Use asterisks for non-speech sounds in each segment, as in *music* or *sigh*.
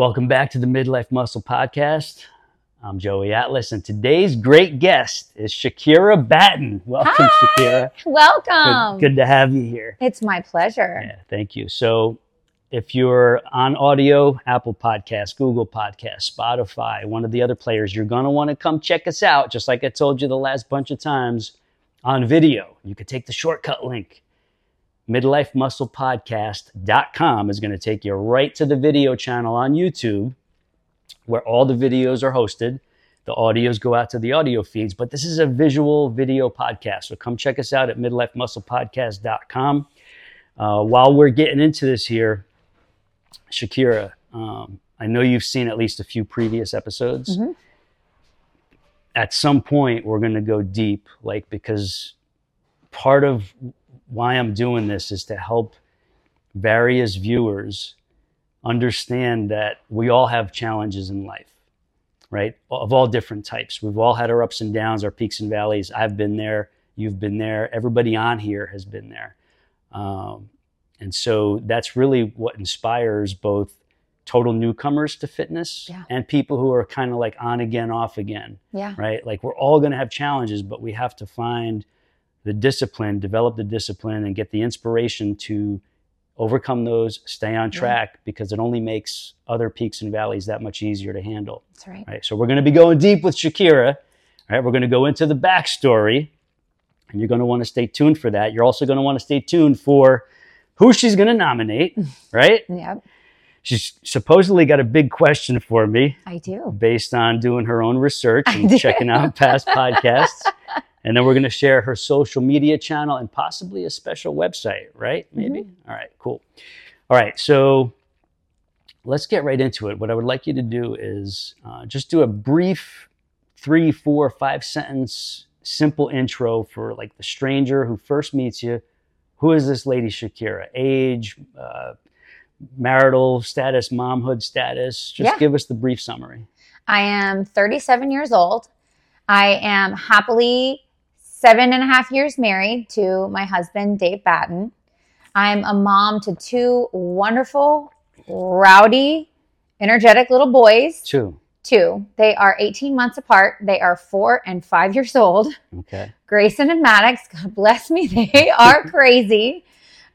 Welcome back to the Midlife Muscle Podcast. I'm Joey Atlas, and today's great guest is Shakerra Batten. Welcome, Hi. Shakerra. Welcome. Good, good to have you here. It's my pleasure. Yeah, thank you. So, if you're on audio, Apple Podcasts, Google Podcasts, Spotify, one of the other players, you're going to want to come check us out, just like I told you the last bunch of times on video. You could take the shortcut link. MidlifeMusclePodcast.com is going to take you right to the video channel on YouTube where all the videos are hosted. The audios go out to the audio feeds, but this is a visual video podcast. So come check us out at midlifemusclepodcast.com. Uh, while we're getting into this here, Shakerra, um, I know you've seen at least a few previous episodes. Mhm. At some point, we're going to go deep, like, because part of why I'm doing this is to help various viewers understand that we all have challenges in life, right? Of all different types. We've all had our ups and downs, our peaks and valleys. I've been there. You've been there. Everybody on here has been there. Um, and so that's really what inspires both total newcomers to fitness Yeah. and people who are kind of like on again, off again, Yeah. right? Like we're all going to have challenges, but we have to find the discipline, develop the discipline, and get the inspiration to overcome those, stay on Yeah. track, because it only makes other peaks and valleys that much easier to handle. That's right. Right. So we're going to be going deep with Shakerra. Right. We're going to go into the backstory, and you're going to want to stay tuned for that. You're also going to want to stay tuned for who she's going to nominate. *laughs* Right. Yep. She's supposedly got a big question for me I do. based on doing her own research and checking out past *laughs* podcasts. And then we're going to share her social media channel and possibly a special website, right? Maybe. All right, cool. All right, so let's get right into it. What I would like you to do is uh, just do a brief three, four, five sentence simple intro for like the stranger who first meets you. Who is this lady Shakerra? Age, uh, marital status, momhood status. Just Yeah. give us the brief summary. I am 37 years old. I am happily seven and a half years married to my husband, Dave Batten. I'm a mom to two wonderful, rowdy, energetic little boys. Two. Two. They are 18 months apart. They are four and five years old. Okay. Grayson and Maddox, God bless me, *laughs* they are crazy.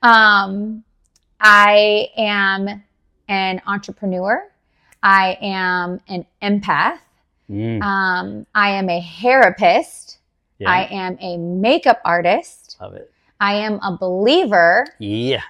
Um, I am an entrepreneur. I am an empath. Mm, Um, I am a therapist. yeah. I am a makeup artist. love it. I am a believer. Yeah.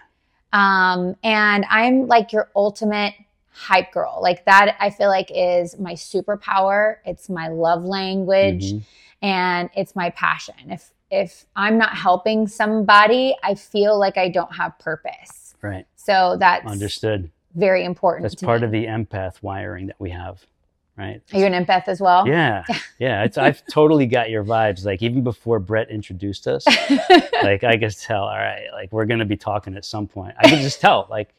Um, and I'm like your ultimate hype girl. Like that, I feel like is my superpower. It's my love language Mhm. and it's my passion. If if I'm not helping somebody, I feel like I don't have purpose. Right. So that's Understood. very important. That's part me. of the empath wiring that we have. Right. Are you an empath as well? Yeah. *laughs* Yeah. It's, I've totally got your vibes. Like even before Brett introduced us, *laughs* like I could tell, all right, like we're going to be talking at some point. I can just tell, like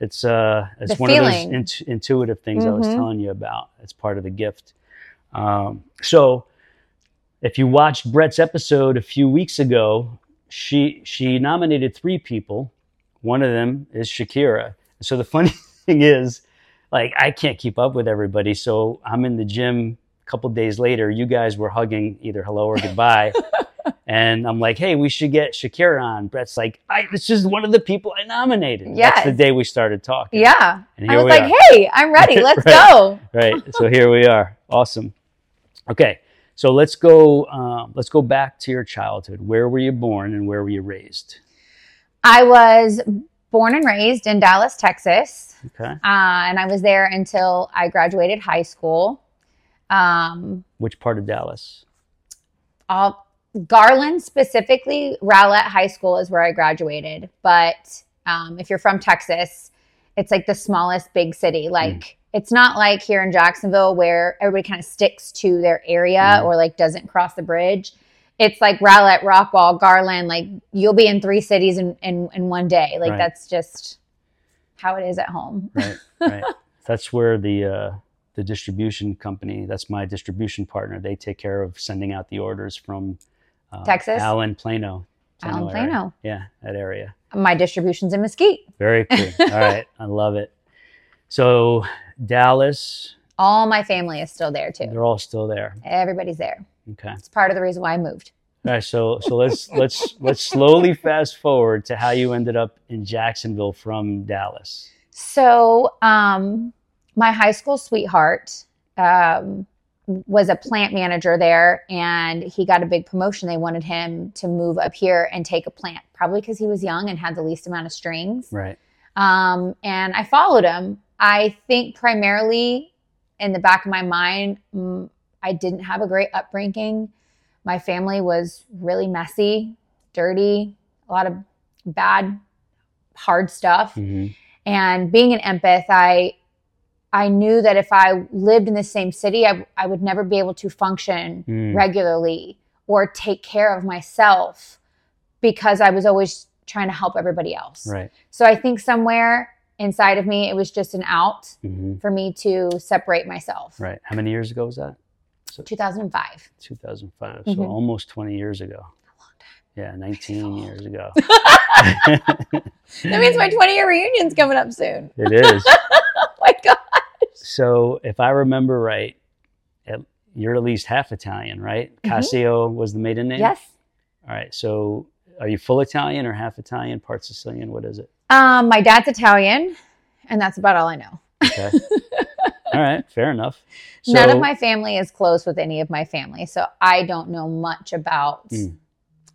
it's, uh, it's The one feeling. of those int- intuitive things I was Mhm. telling you about. It's part of the gift. Um, so if you watched Brett's episode a few weeks ago, she, she nominated three people. One of them is Shakerra. So the funny *laughs* thing is, like, I can't keep up with everybody. So I'm in the gym a couple days later. You guys were hugging either hello or goodbye. *laughs* and I'm like, hey, we should get Shakira on. Brett's like, I, this is one of the people I nominated. That's the day we started talking. yeah. And I was like, are. hey, I'm ready. *laughs* Let's Right. go. right. So here we are. Awesome. Okay. So let's go. Um, let's go back to your childhood. Where were you born and where were you raised? I was born and raised in Dallas, Texas. Okay. Uh, and I was there until I graduated high school. Um, Which part of Dallas? all Garland specifically, Rowlett High School is where I graduated. But um, if you're from Texas, it's like the smallest big city. Like it's not like here in Jacksonville where everybody kind of sticks to their area Mhm. or like doesn't cross the bridge. It's like Rowlett, Rockwall, Garland. Like you'll be in three cities in in, in one day. Like Right. that's just how it is at home. Right. Right. *laughs* that's where the uh, the distribution company. That's my distribution partner. They take care of sending out the orders from uh, Texas? Allen, Plano. Allen, area. Plano. Yeah, that area. My distribution's in Mesquite. Very cool. *laughs* All right, I love it. So Dallas, All my family is still there too. they're all still there. Everybody's there. Okay. It's part of the reason why I moved. All right. So so let's let's let's slowly fast forward to how you ended up in Jacksonville from Dallas. So, um, my high school sweetheart um, was a plant manager there, and he got a big promotion. They wanted him to move up here and take a plant, probably because he was young and had the least amount of strings. Right. Um, and I followed him. I think primarily in the back of my mind, I didn't have a great upbringing. My family was really messy, dirty, a lot of bad, hard stuff. hmm And being an empath, I I knew that if I lived in the same city, I, I would never be able to function Mm. regularly or take care of myself because I was always trying to help everybody else. Right. So I think somewhere inside of me, it was just an out hmm for me to separate myself. Right. How many years ago was that? 2005. 2005. So Mhm. almost 20 years ago. Yeah, 19 years ago. *laughs* That means my 20 year reunion's coming up soon. it is. *laughs* Oh my God. So if I remember right, you're at least half Italian, right? Mhm. Casio was the maiden name. Yes. All right. So are you full Italian or half Italian, part Sicilian? What is it? Um, my dad's Italian, and that's about all I know. Okay. *laughs* All right. Fair enough. So, None of my family is close with any of my family, so I don't know much about Mm.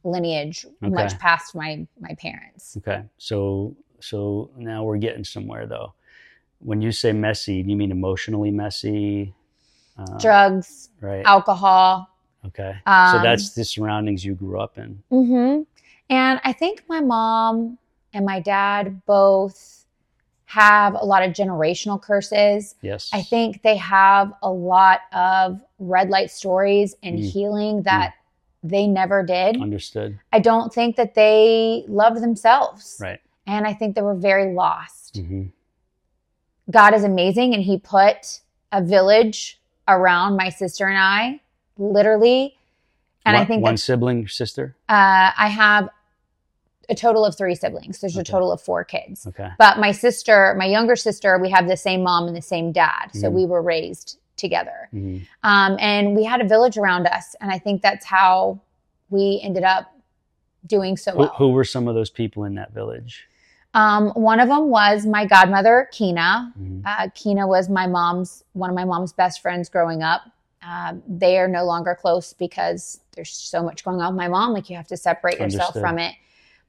lineage, Okay. much past my my parents. Okay. So so now we're getting somewhere though. When you say messy, do you mean emotionally messy? Uh, Drugs, Right. alcohol. Okay. Um, so that's the surroundings you grew up in. hmm And I think my mom and my dad both have a lot of generational curses. Yes. I think they have a lot of red light stories and Mm. healing that they never did. Understood. I don't think that they loved themselves. Right. And I think they were very lost. hmm God is amazing, and He put a village around my sister and I, literally. And I think one that sibling, sister. uh, I have a total of three siblings. There's a total of four kids. Okay. But my sister, my younger sister, we have the same mom and the same dad. So Mhm. we were raised together. hmm Um, and we had a village around us. And I think that's how we ended up doing so Who, well. who were some of those people in that village? Um, one of them was my godmother, Kina. Mhm. Uh, Kina was my mom's one of my mom's best friends growing up. Um, they are no longer close because there's so much going on with my mom. Like you have to separate yourself from it.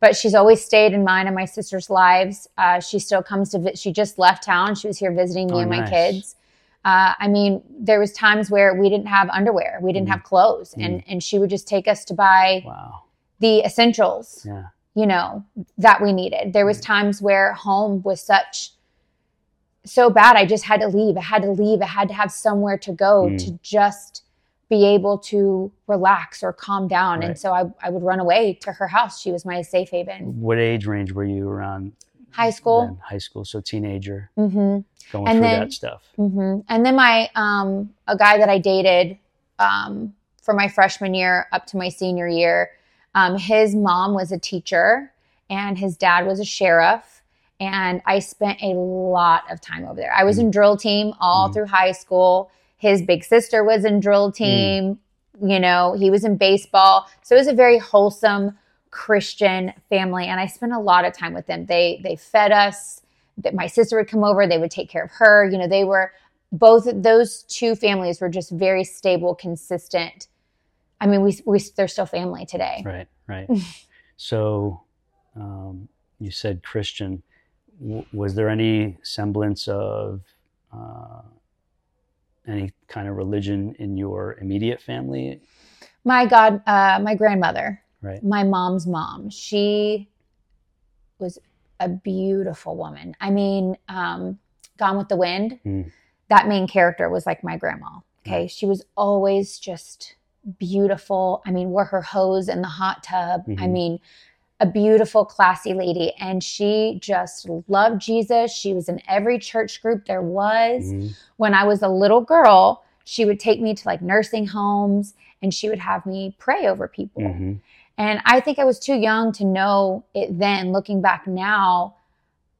But she's always stayed in mine and my sister's lives. Uh, she still comes to. Vi- she just left town. She was here visiting me Oh, and my nice. kids. Uh, I mean, there was times where we didn't have underwear, we didn't Mhm. have clothes, and and she would just take us to buy Wow. the essentials Yeah. you know that we needed there was Right. times where home was such so bad i just had to leave i had to leave i had to have somewhere to go Mm. to just be able to relax or calm down Right. and so I, I would run away to her house she was my safe haven What age range were you around? high school then? High school. So teenager, hmm going And through then- that stuff. hmm And then my um, a guy that I dated um, for my freshman year up to my senior year, um, his mom was a teacher and his dad was a sheriff. And I spent a lot of time over there. I was in drill team all Mhm. through high school. His big sister was in drill team. You know, he was in baseball. So it was a very wholesome Christian family. And I spent a lot of time with them. They they fed us that my sister would come over they would take care of her you know they were both those two families were just very stable consistent i mean we, we they're still family today Right. Right. *laughs* so, um, you said Christian. W- was there any semblance of uh, any kind of religion in your immediate family? my god uh, my grandmother Right. my mom's mom she was a beautiful woman i mean um, gone with the wind Mm. that main character was like my grandma okay she was always just beautiful i mean wore her hose in the hot tub i Mhm. mean a beautiful classy lady and she just loved jesus she was in every church group there was Mhm. when i was a little girl she would take me to like nursing homes and she would have me pray over people Mhm. and I think I was too young to know it then. Looking back now,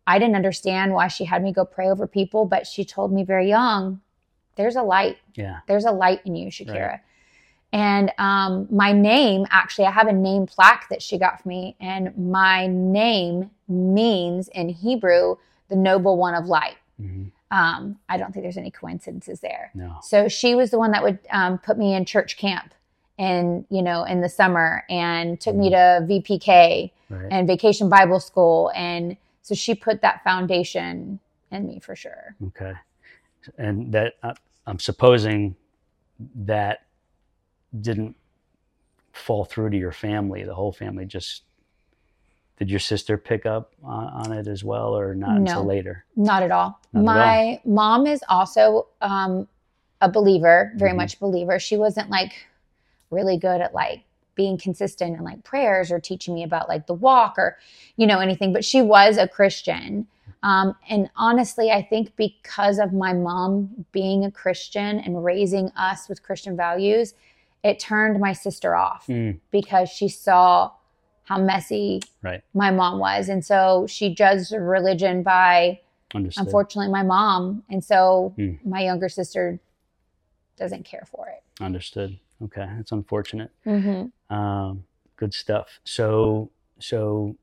I didn't understand why she had me go pray over people, but she told me very young, there's a light. Yeah. There's a light in you, Shakerra. And um, my name, actually, I have a name plaque that she got for me, and my name means in Hebrew the noble one of light. hmm Um, I don't think there's any coincidences there. No. So she was the one that would um, put me in church camp in you know in the summer and took me to VPK Right. and Vacation Bible School, and so she put that foundation in me for sure. Okay. And that uh, I'm supposing that didn't fall through to your family. The whole family just did your sister pick up on, on it as well, or not until later? Not at all. Not at My mom is also um, a believer, very Mhm. much believer. She wasn't like really good at like being consistent in like prayers or teaching me about like the walk or you know anything, but she was a Christian. Um, and honestly, I think because of my mom being a Christian and raising us with Christian values, it turned my sister off Mm, because she saw how messy right. my mom was. And so she judged religion by Understood. unfortunately my mom and so Hmm. my younger sister doesn't care for it Understood. Okay, that's unfortunate. mm-hmm. Um, good stuff. So, so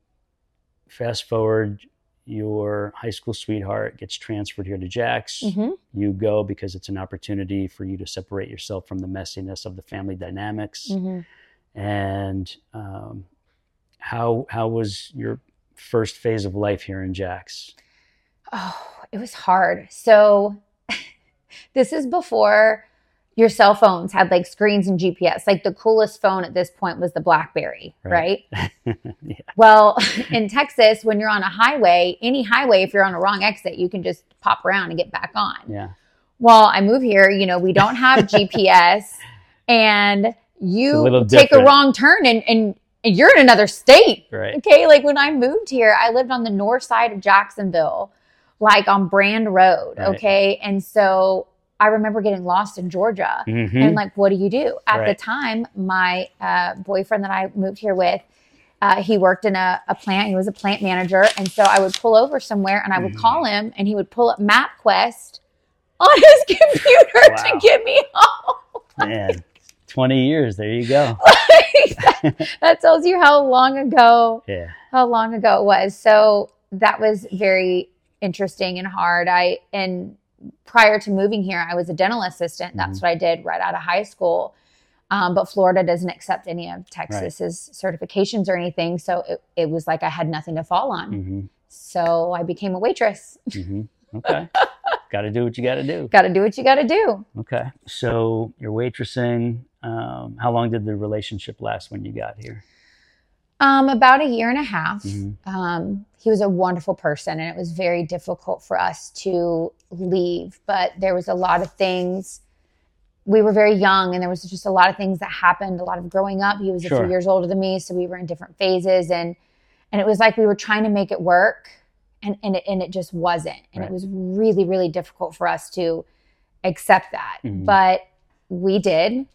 fast forward, your high school sweetheart gets transferred here to Jax. Mm-hmm. You go because it's an opportunity for you to separate yourself from the messiness of the family dynamics. Mm-hmm. And um, how how was your first phase of life here in Jax? oh it was hard so *laughs* this is before your cell phones had like screens and gps like the coolest phone at this point was the blackberry right, Right. *laughs* yeah. well *laughs* in texas when you're on a highway any highway if you're on a wrong exit you can just pop around and get back on Yeah. well, I move here, you know, we don't *laughs* have GPS and you little take a wrong turn and, and, and you're in another state. Right. Okay. Like when I moved here, I lived on the north side of Jacksonville, like on Brand Road. Right. Okay. And so I remember getting lost in Georgia. Mhm. And like, what do you do? At the time, my uh, boyfriend that I moved here with, uh, he worked in a, a plant. He was a plant manager. And so I would pull over somewhere and I would Mhm. call him and he would pull up MapQuest on his *laughs* computer Wow. to get me home. *laughs* Man, twenty years. There you go. *laughs* that tells you how long ago Yeah. how long ago it was. So that was very interesting and hard. I and prior to moving here, I was a dental assistant. That's what I did right out of high school. Um, but Florida doesn't accept any of Texas's certifications or anything, so it, it was like I had nothing to fall on. hmm So I became a waitress. hmm Okay. *laughs* got to do what you got to do. got to do what you got to do. Okay. So you're waitressing. Um, how long did the relationship last when you got here? Um, about a year and a half. Mhm. Um, he was a wonderful person, and it was very difficult for us to leave. But there was a lot of things. We were very young, and there was just a lot of things that happened. A lot of growing up. He was a few years older than me, so we were in different phases, and and it was like we were trying to make it work, and and it, and it just wasn't. And Right. it was really really difficult for us to accept that. Mhm. But we did.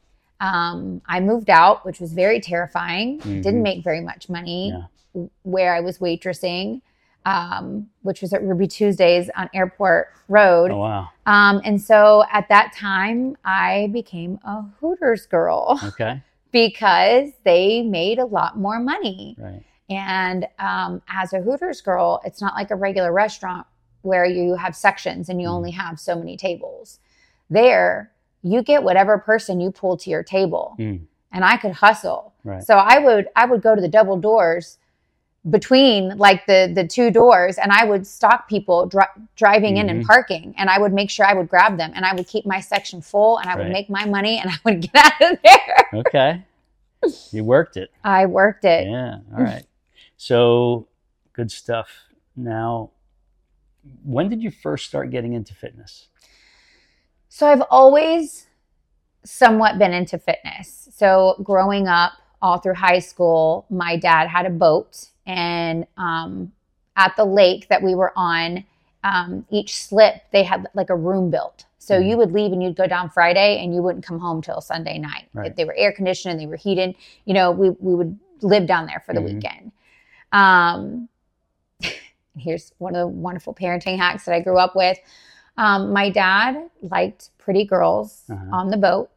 Um, I moved out, which was very terrifying. Mhm. Didn't make very much money Yeah. where I was waitressing, um, which was at Ruby Tuesdays on Airport Road. Oh wow. Um, and so at that time, I became a Hooters girl *laughs* Okay. because they made a lot more money. Right. And um, as a Hooters girl, it's not like a regular restaurant where you have sections and you Mhm. only have so many tables. There, you get whatever person you pull to your table. Mm. And I could hustle. Right. So I would I would go to the double doors between like the the two doors and I would stalk people dri- driving in and Mhm. parking and I would make sure I would grab them and I would keep my section full and I would Right. make my money and *laughs* I would get out of there. Okay. you worked it. I worked it. Yeah. All right. So good stuff. Now, when did you first start getting into fitness? So I've always somewhat been into fitness. So growing up, all through high school, my dad had a boat, and um, at the lake that we were on, um, each slip they had like a room built. So Mhm. you would leave and you'd go down Friday, and you wouldn't come home till Sunday night. Right. They were air conditioned, they were heated. You know, we we would live down there for the Mhm. weekend. Um, *laughs* here's one of the wonderful parenting hacks that I grew up with. Um, my dad liked pretty girls Uh-huh. on the boat.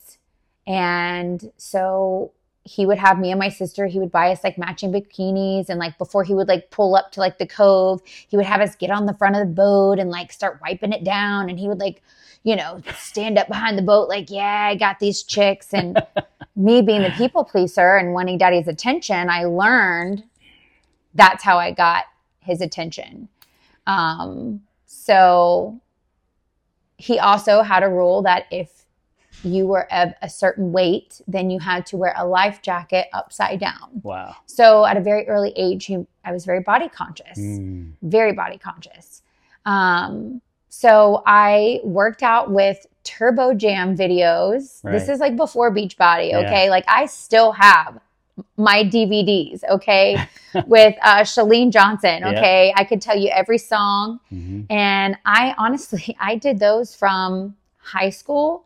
And so he would have me and my sister, he would buy us like matching bikinis. And like before he would like pull up to like the cove, he would have us get on the front of the boat and like start wiping it down. And he would like, you know, stand up behind the boat, like, yeah, I got these chicks. And *laughs* me being the people pleaser and wanting daddy's attention, I learned that's how I got his attention. Um, so he also had a rule that if you were of a certain weight, then you had to wear a life jacket upside down. Wow. So at a very early age, he, I was very body conscious, Mm. very body conscious. Um, so I worked out with Turbo Jam videos. This is like before Beachbody, Yeah. okay? Like I still have my DVDs, okay, *laughs* with uh, Chalene Johnson, Yeah. okay? I could tell you every song. hmm And I honestly, *laughs* I did those from high school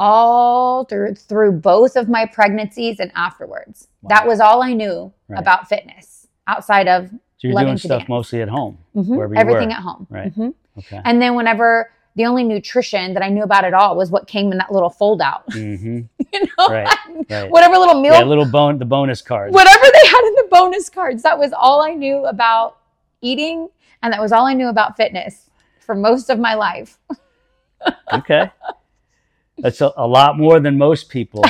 all through through both of my pregnancies and afterwards. Wow. That was all I knew Right. about fitness outside of So you're doing stuff dance. mostly at home. mhm, Wherever you everything were. at home. Right. Mhm. Okay. And then whenever the only nutrition that I knew about at all was what came in that little fold out, hmm *laughs* you *laughs* know, Right. Right. whatever little meal, Yeah, little bone, the bonus cards. whatever they had in the bonus cards. That was all I knew about eating, and that was all I knew about fitness for most of my life. *laughs* Okay. That's a, a lot more than most people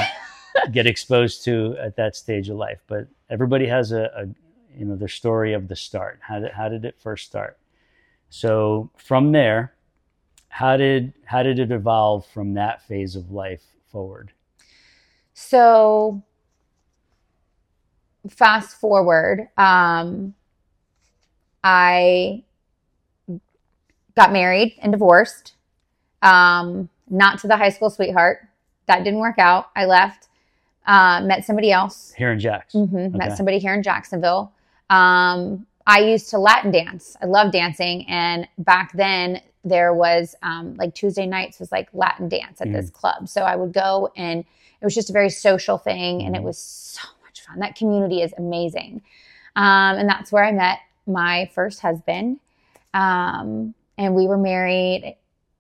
get exposed to at that stage of life. But everybody has a, a you know their story of the start. How did how did it first start? So from there, how did how did it evolve from that phase of life forward? So fast forward, um, I got married and divorced. Um, not to the high school sweetheart. That didn't work out. I left. Uh, met somebody else. Here in Jackson. hmm Okay. Met somebody here in Jacksonville. Um, I used to Latin dance. I love dancing, and back then there was um, like Tuesday nights was like Latin dance at this club. So I would go, and it was just a very social thing, and it Mhm. was so much fun. That community is amazing, um, and that's where I met my first husband, um, and we were married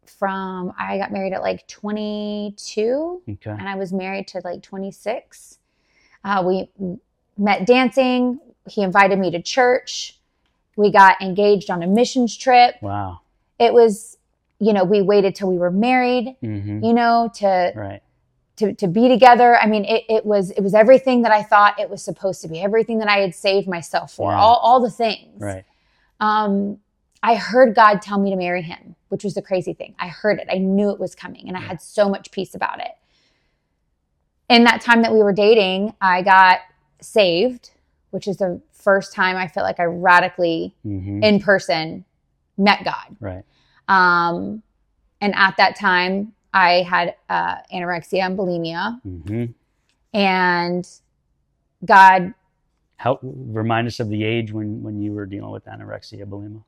from. I got married at like 22 Okay. and I was married to like 26. Uh, we met dancing. He invited me to church. We got engaged on a missions trip. Wow. It was, you know, we waited till we were married, hmm you know, to Right. to to be together. I mean, it, it was it was everything that I thought it was supposed to be, everything that I had saved myself for, Yeah. all all the things. Right. Um, I heard God tell me to marry him, which was the crazy thing. I heard it. I knew it was coming, and I had so much peace about it. In that time that we were dating, I got saved, which is the first time I felt like I radically, hmm in person, met God. Right. Um, and at that time, I had uh, anorexia and bulimia, hmm and God How remind us of the age when when you were dealing with anorexia, bulimia.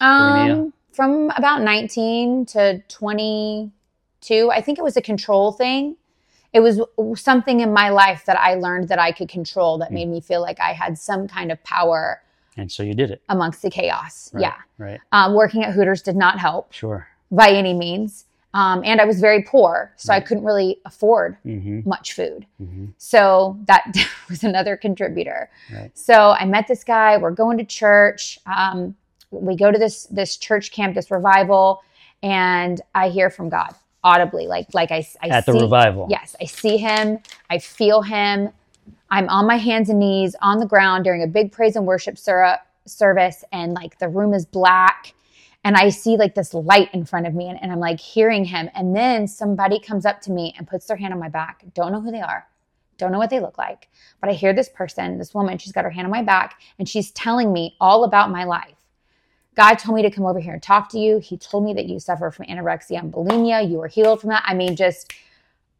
Um, from about 19 to 22, I think it was a control thing. It was something in my life that I learned that I could control that Hmm. made me feel like I had some kind of power And so you did it. amongst the chaos. Right. Yeah. Right. Um, working at Hooters did not help Sure. by any means. Um, and I was very poor, so I couldn't really afford hmm much food. hmm So that *laughs* was another contributor. Right. So I met this guy. We're going to church. Um, we go to this this church camp, this revival, and I hear from God audibly, like like I, I At the revival. Yes, I see him. I feel him. I'm on my hands and knees on the ground during a big praise and worship ser- service, and like the room is black. And I see like this light in front of me, and, and I'm like hearing him. And then somebody comes up to me and puts their hand on my back. Don't know who they are, don't know what they look like. But I hear this person, this woman, she's got her hand on my back, and she's telling me all about my life. God told me to come over here and talk to you. He told me that you suffer from anorexia and bulimia. You were healed from that. I mean, just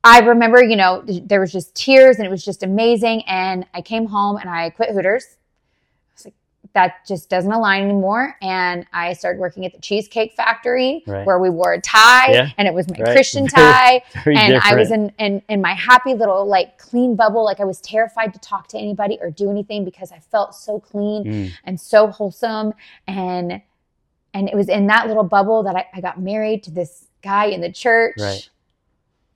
I remember, you know, there was just tears and it was just amazing. And I came home and I quit Hooters. I was like, that just doesn't align anymore. And I started working at the Cheesecake Factory Right. where we wore a tie Yeah. and it was my Right. Christian *laughs* Very- tie. Very and different. I was in, in in my happy little like clean bubble. Like I was terrified to talk to anybody or do anything because I felt so clean Mm, and so wholesome. And and it was in that little bubble that I, I got married to this guy in the church. Right.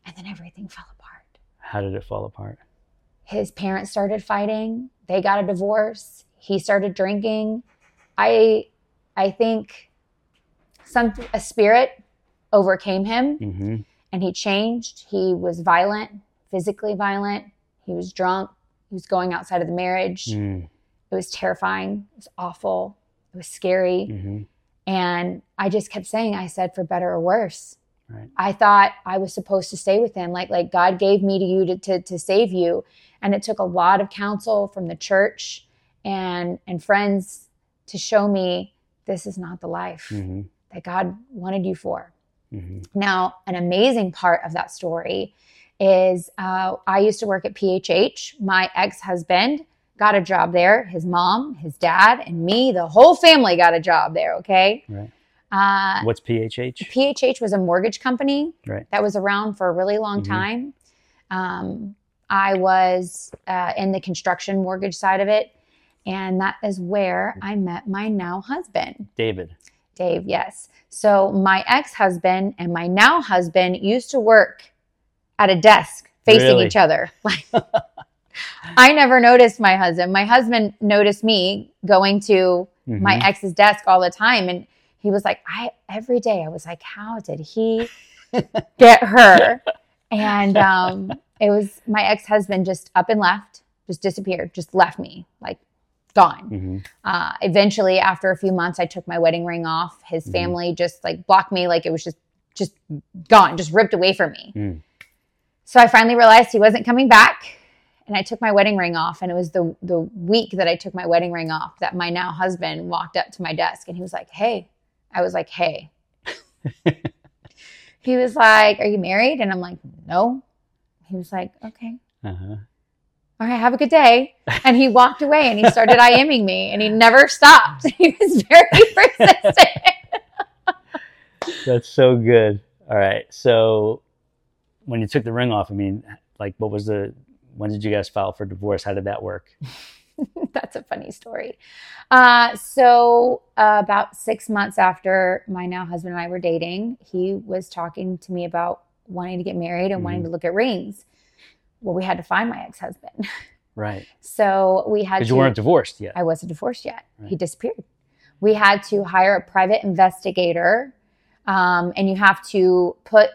And then everything fell apart. How did it fall apart? His parents started fighting. They got a divorce. He started drinking. I I think some a spirit overcame him hmm and he changed. He was violent, physically violent. He was drunk. He was going outside of the marriage. Mm. It was terrifying. It was awful. It was scary. hmm And I just kept saying, I said, for better or worse. Right. I thought I was supposed to stay with him. Like, like God gave me to you to, to, to save you. And it took a lot of counsel from the church and, and friends to show me this is not the life hmm that God wanted you for. hmm Now, an amazing part of that story is uh, I used to work at PHH. My ex husband got a job there. His mom, his dad, and me, the whole family got a job there. Okay. Right. Uh, What's PHH? PHH was a mortgage company Right. that was around for a really long Mhm. time. Um, I was uh, in the construction mortgage side of it. And that is where I met my now husband. David. Dave, yes. So my ex-husband and my now husband used to work at a desk facing Really? each other. *laughs* Like I never noticed my husband. My husband noticed me going to my Mhm. ex's desk all the time and he was like, I every day I was like, how did he *laughs* get her? And um it was my ex-husband just up and left, just disappeared, just left me, like gone Mhm. uh, eventually after a few months i took my wedding ring off his Mhm. family just like blocked me like it was just just gone just ripped away from me Mm. so i finally realized he wasn't coming back and i took my wedding ring off and it was the the week that i took my wedding ring off that my now husband walked up to my desk and he was like hey i was like hey he was like are you married and i'm like no he was like okay Uh-huh. all right, have a good day. And he walked away and he started *laughs* IMing me and he never stopped. *laughs* He was very *laughs* persistent. That's so good. All right. So when you took the ring off, I mean, like, what was the, when did you guys file for divorce? How did that work? *laughs* That's a funny story. Uh, so, uh, about six months after my now husband and I were dating, he was talking to me about wanting to get married and wanting Mhm. to look at rings. Well, we had to find my ex husband. *laughs* Right. So, we had Because to. you weren't divorced yet. I wasn't divorced yet. He disappeared. We had to hire a private investigator, um, and you have to put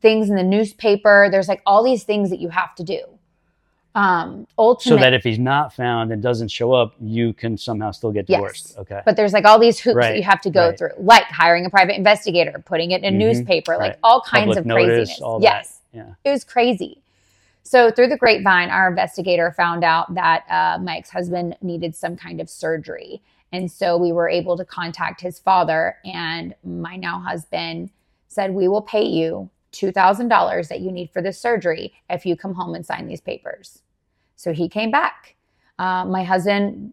things in the newspaper. There's like all these things that you have to do. Um, so that if he's not found and doesn't show up, you can somehow still get Yes. divorced. Okay. but there's like all these hoops Right, that you have to go right. through, like hiring a private investigator, putting it in a Mhm, newspaper, like right. all kinds Public of notice, craziness. all that. yes, Yeah. it was crazy. So through the grapevine, our investigator found out that uh, my ex-husband needed some kind of surgery, and so we were able to contact his father. And my now husband said, "We will pay you two thousand dollars that you need for this surgery if you come home and sign these papers." So he came back. Uh, my husband,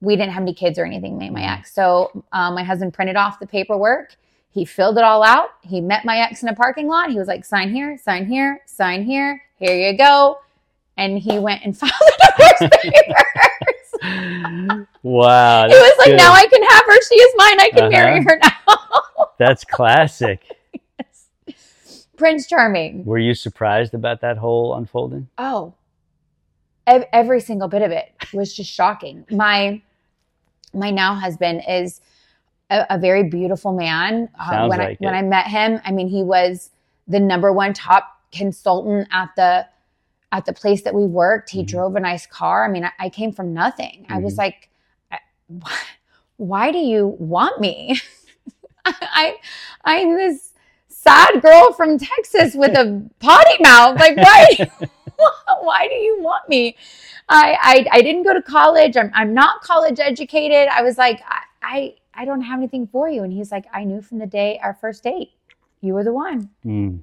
we didn't have any kids or anything, me and my Mhm. ex. So uh, my husband printed off the paperwork. He filled it all out. He met my ex in a parking lot. He was like, sign here, sign here, sign here. Here you go. And he went and *laughs* filed the divorce *laughs* papers. wow. it was like, good. now I can have her. She is mine. I can marry Uh-huh. her now. *laughs* That's classic. Prince Charming. Were you surprised about that whole unfolding? Oh, ev- every single bit of it was just shocking. My my now husband is a, a very beautiful man. Uh, when like I when. I met him, I mean, he was the number one top consultant at the at the place that we worked. He Mhm. drove a nice car. I mean, I, I came from nothing. I was Mhm. like, I- why, why do you want me? *laughs* I I'm this sad girl from Texas with a potty mouth. Like, why? *laughs* *laughs* why do you want me? I, I I didn't go to college. I'm I'm not college educated. I was like, I, I I don't have anything for you. And he's like, I knew from the day our first date, you were the one. Mm.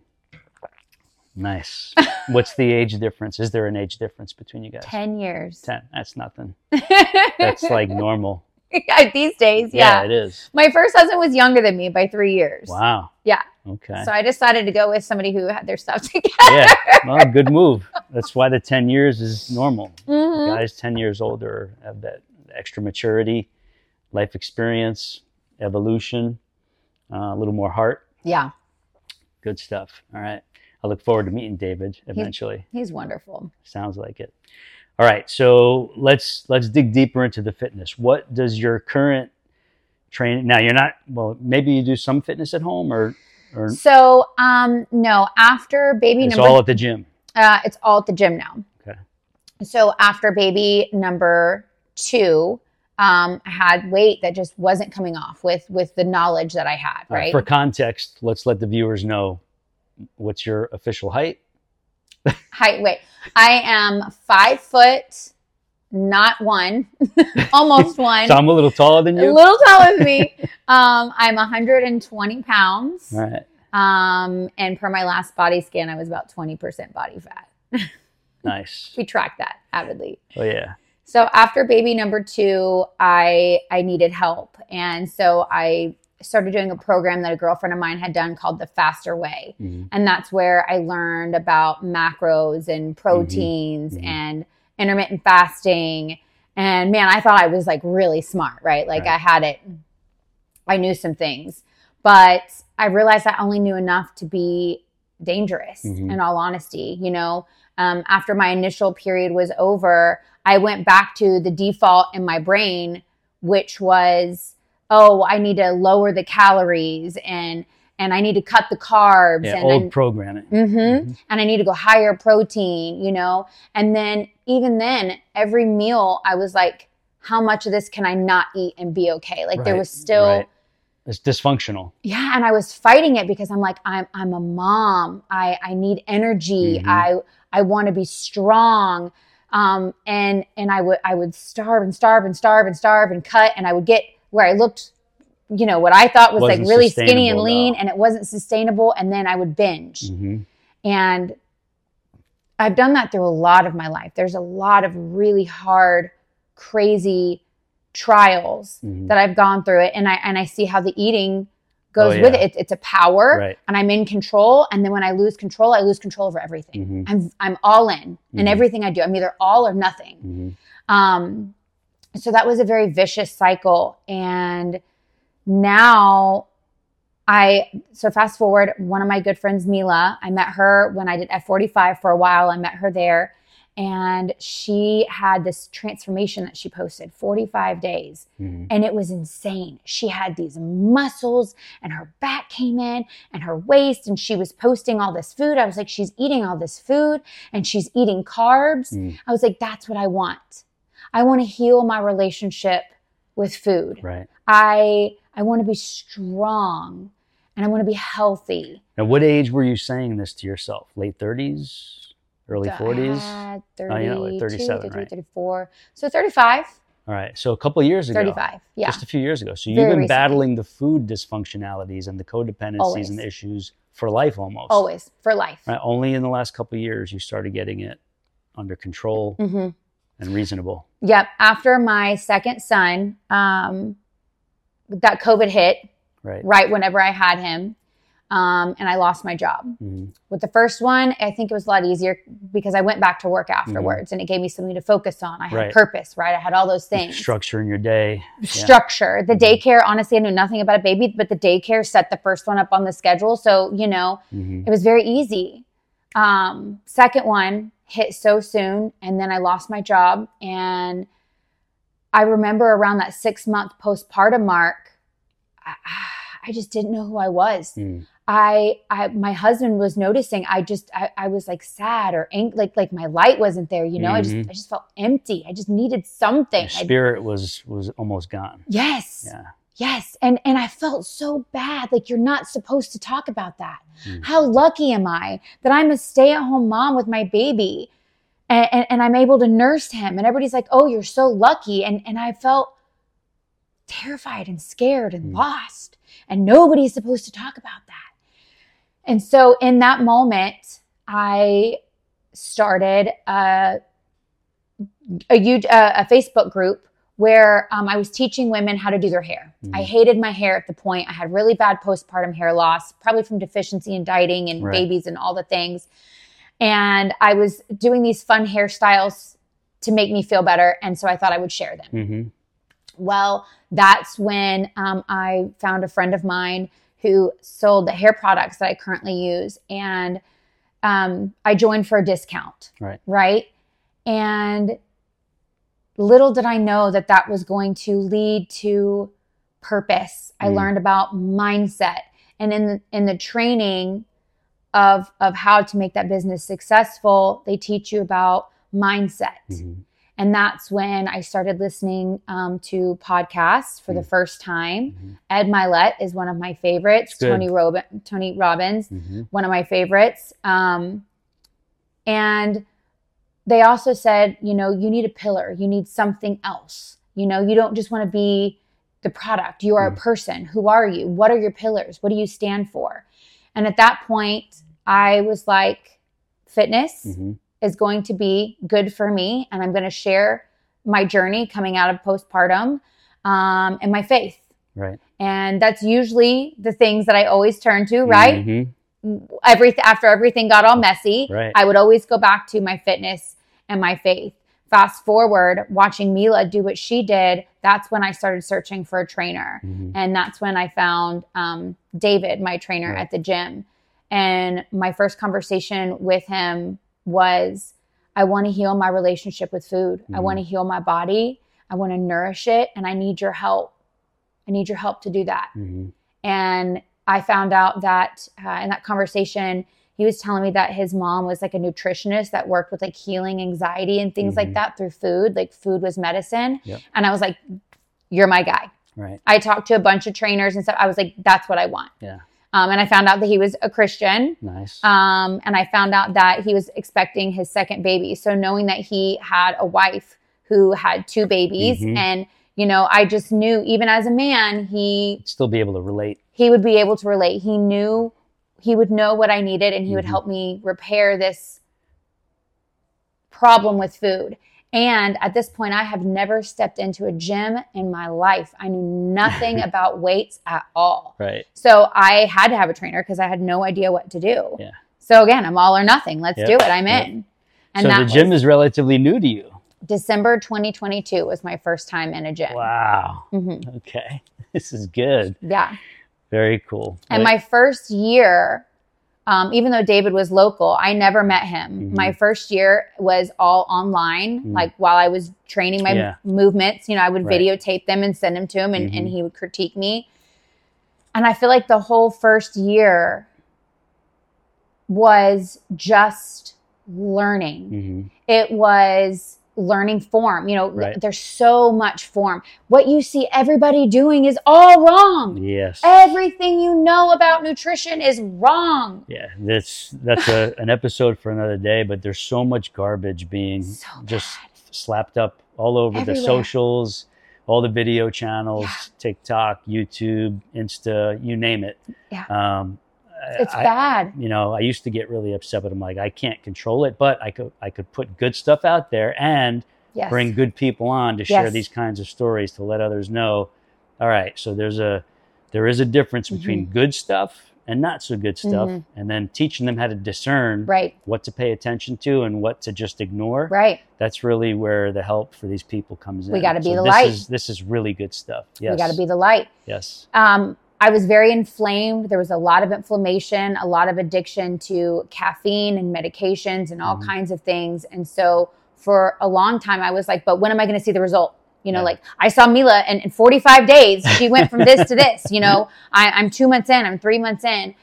Nice. What's the age difference? Is there an age difference between you guys? Ten years. Ten. That's nothing. *laughs* That's like normal. *laughs* these days. Yeah. it is. My first husband was younger than me by three years. Wow. Yeah. Okay. So I decided to go with somebody who had their stuff *laughs* together. yeah. Well, good move. That's why the 10 years is normal. Mhm. Guys 10 years older have that extra maturity, life experience. evolution, uh, a little more heart. Yeah, Good stuff. All right. I look forward to meeting David eventually. he's wonderful. Sounds like it. All right. So let's let's dig deeper into the fitness. What does your current training now you're not well, maybe you do some fitness at home or or So, um, no, after baby it's number all at the gym. Uh, it's all at the gym now. Okay. So after baby number two, um, I had weight that just wasn't coming off with with the knowledge that I had. Right, Right. For context, let's let the viewers know what's your official height. Height, weight. I am five foot, not one, *laughs* almost *laughs* one. So I'm a little taller than you. a little taller than me. Um, I'm 120 pounds. All right. Um, and per my last body scan, I was about 20% body fat. *laughs* Nice. We track that avidly. Oh yeah. So after baby number two, I I needed help, and so I started doing a program that a girlfriend of mine had done called the Faster Way, Mhm. and that's where I learned about macros and proteins Mhm. and intermittent fasting. And man, I thought I was like really smart, right? Like Right. I had it. I knew some things, but I realized I only knew enough to be dangerous. Mhm. In all honesty, you know, um, after my initial period was over, I went back to the default in my brain, which was, oh, I need to lower the calories and and I need to cut the carbs Yeah. and Old I, programming. Mhm. Mhm. and I need to go higher protein, you know. And then even then, every meal I was like, how much of this can I not eat and be okay? Like there was still right. It's dysfunctional. yeah and i was fighting it because i'm like i'm i'm a mom i i need energy Mhm. i i want to be strong um and and i would i would starve and starve and starve and starve and cut and i would get where i looked you know what i thought was like really skinny and lean though. and it wasn't sustainable and then i would binge hmm and I've done that through a lot of my life. There's a lot of really hard, crazy trials Mhm. that I've gone through it and I and I see how the eating goes Oh, with yeah. it. It's, it's a power Right. and I'm in control and then when I lose control, I lose control over everything. Mhm. I'm I'm all in in Mhm. everything I do. I'm either all or nothing. Mhm. Um, so that was a very vicious cycle. And now I, so fast forward, one of my good friends, Mila, I met her when I did F45 for a while. I met her there. And she had this transformation that she posted 45 days. Mhm. And it was insane. She had these muscles and her back came in and her waist, and she was posting all this food. I was like, she's eating all this food and she's eating carbs. Mm. I was like, that's what I want. I want to heal my relationship with food. Right. I I want to be strong and I want to be healthy. At what age were you saying this to yourself? Late 30s, early 40s? Uh, Oh, yeah, like 32, 37, 33, right. 34. So 35, All right. So a couple of years ago. 35. Yeah. Just a few years ago. So you've Very been recently. battling the food dysfunctionalities and the codependencies Always. and issues for life almost. Always for life. Right? Only in the last couple of years you started getting it under control hmm and reasonable. Yep. After my second son, um, that COVID hit Right. right whenever I had him, um, and I lost my job. Mhm. With the first one, I think it was a lot easier because I went back to work Mm-hmm. afterwards, and it gave me something to focus on. I had Right. purpose, right? I had all those things. Structure in your day. structure. The Mhm. daycare, honestly, I knew nothing about a baby, but the daycare set the first one up on the schedule. So, you know, hmm it was very easy. Um, second one hit so soon, and then I lost my job. And I remember around that six month postpartum mark, I, I just didn't know who I was. Mm. I, I, my husband was noticing. I just, I, I was like sad or ang- like, like my light wasn't there. You know, I just, Mhm. I just felt empty. I just needed something. Your I- spirit was was almost gone. yes. Yeah. Yes. And and I felt so bad. Like you're not supposed to talk about that. Mm. How lucky am I that I'm a stay-at-home mom with my baby and, and, and I'm able to nurse him. And everybody's like, oh, you're so lucky. And and I felt terrified and scared and Mm. lost. And nobody's supposed to talk about that. And so in that moment, I started a a, a, a Facebook group where um, I was teaching women how to do their hair. I Mhm. hated my hair at the point. I had really bad postpartum hair loss, probably from deficiency in dieting and Right. babies and all the things. And I was doing these fun hairstyles to make me feel better. And so I thought I would share them. hmm Well, that's when um, I found a friend of mine who sold the hair products that I currently use. And um, I joined for a discount. Right. Right. And little did I know that that was going to lead to purpose. I Mm. learned about mindset. And in the, in the training of, of how to make that business successful, they teach you about mindset. Mhm. And that's when I started listening um, to podcasts for the Mm. first time. Mhm. Ed Mylett is one of my favorites. Tony Robin, Tony Robbins, Mhm. one of my favorites. Um, and they also said, you know, you need a pillar. You need something else. You know, you don't just want to be the product. You are a Mm. person. Who are you? What are your pillars? What do you stand for? And at that point, I was like, fitness Mhm. is going to be good for me and i'm going to share my journey coming out of postpartum um, and my faith Right. and that's usually the things that i always turn to right Mhm. every after everything got all messy Right. i would always go back to my fitness and my faith fast forward watching mila do what she did that's when i started searching for a trainer Mhm. and that's when I found um, David, my trainer Right. at the gym. And my first conversation with him was I want to heal my relationship with food. I Mhm. want to heal my body. I want to nourish it. And I need your help. I need your help to do that. Mhm. And I found out that uh, in that conversation, he was telling me that his mom was like a nutritionist that worked with like healing anxiety and things like Mhm. that through food. Like food was medicine. Yep. And I was like, you're my guy. Right. I talked to a bunch of trainers and stuff. I was like, that's what I want. Yeah. Um, and I found out that he was a Christian. Nice. Um, and I found out that he was expecting his second baby. So knowing that he had a wife who had two babies, Mhm. and you know, I just knew even as a man, he Still be able to relate. he would be able to relate. He knew he would know what I needed, and he would Mhm. help me repair this problem with food. And at this point, I have never stepped into a gym in my life. I knew nothing *laughs* about weights at all. Right. So I had to have a trainer because I had no idea what to do. Yeah. So again, I'm all or nothing. Let's Yep. do it. I'm Yep. in. so the gym is relatively new to you. December 2022 was my first time in a gym. Wow. hmm Okay. *laughs* This is good. Yeah. Very cool. And Right. my first year, um, even though David was local, I never met him. Mhm. My first year was all online. Mm. Like while I was training my Yeah. movements, you know, I would Right. videotape them and send them to him, and, and Mhm. he would critique me. And I feel like the whole first year was just learning Mhm. it was learning form you know Right. there's so much form what you see everybody doing is all wrong Yes. everything you know about nutrition is wrong Yeah, that's that's a, an episode for another day. But there's so much garbage being So just slapped up all over the socials, all the video channels, TikTok, YouTube, Insta, you name it. Yeah. Um, it's I- bad You know, I used to get really upset, but I'm like, I can't control it, but I could I could put good stuff out there and yes bring good people on to share Yes. these kinds of stories to let others know. All right, so there's a there is a difference Mm-hmm. between good stuff and not so good stuff, Mhm. and then teaching them how to discern right what to pay attention to and what to just ignore. right That's really where the help for these people comes in. We gotta be So the this light. Is, this is really good stuff. Yes. we got to be the light yes. um, I was very inflamed. There was a lot of inflammation, a lot of addiction to caffeine and medications and all Mhm. kinds of things. And so for a long time, I was like, but when am I going to see the result? You know, Yeah. like I saw Mila and in 45 days, *laughs* she went from this to this. You know, I, I'm two months in, I'm three months in.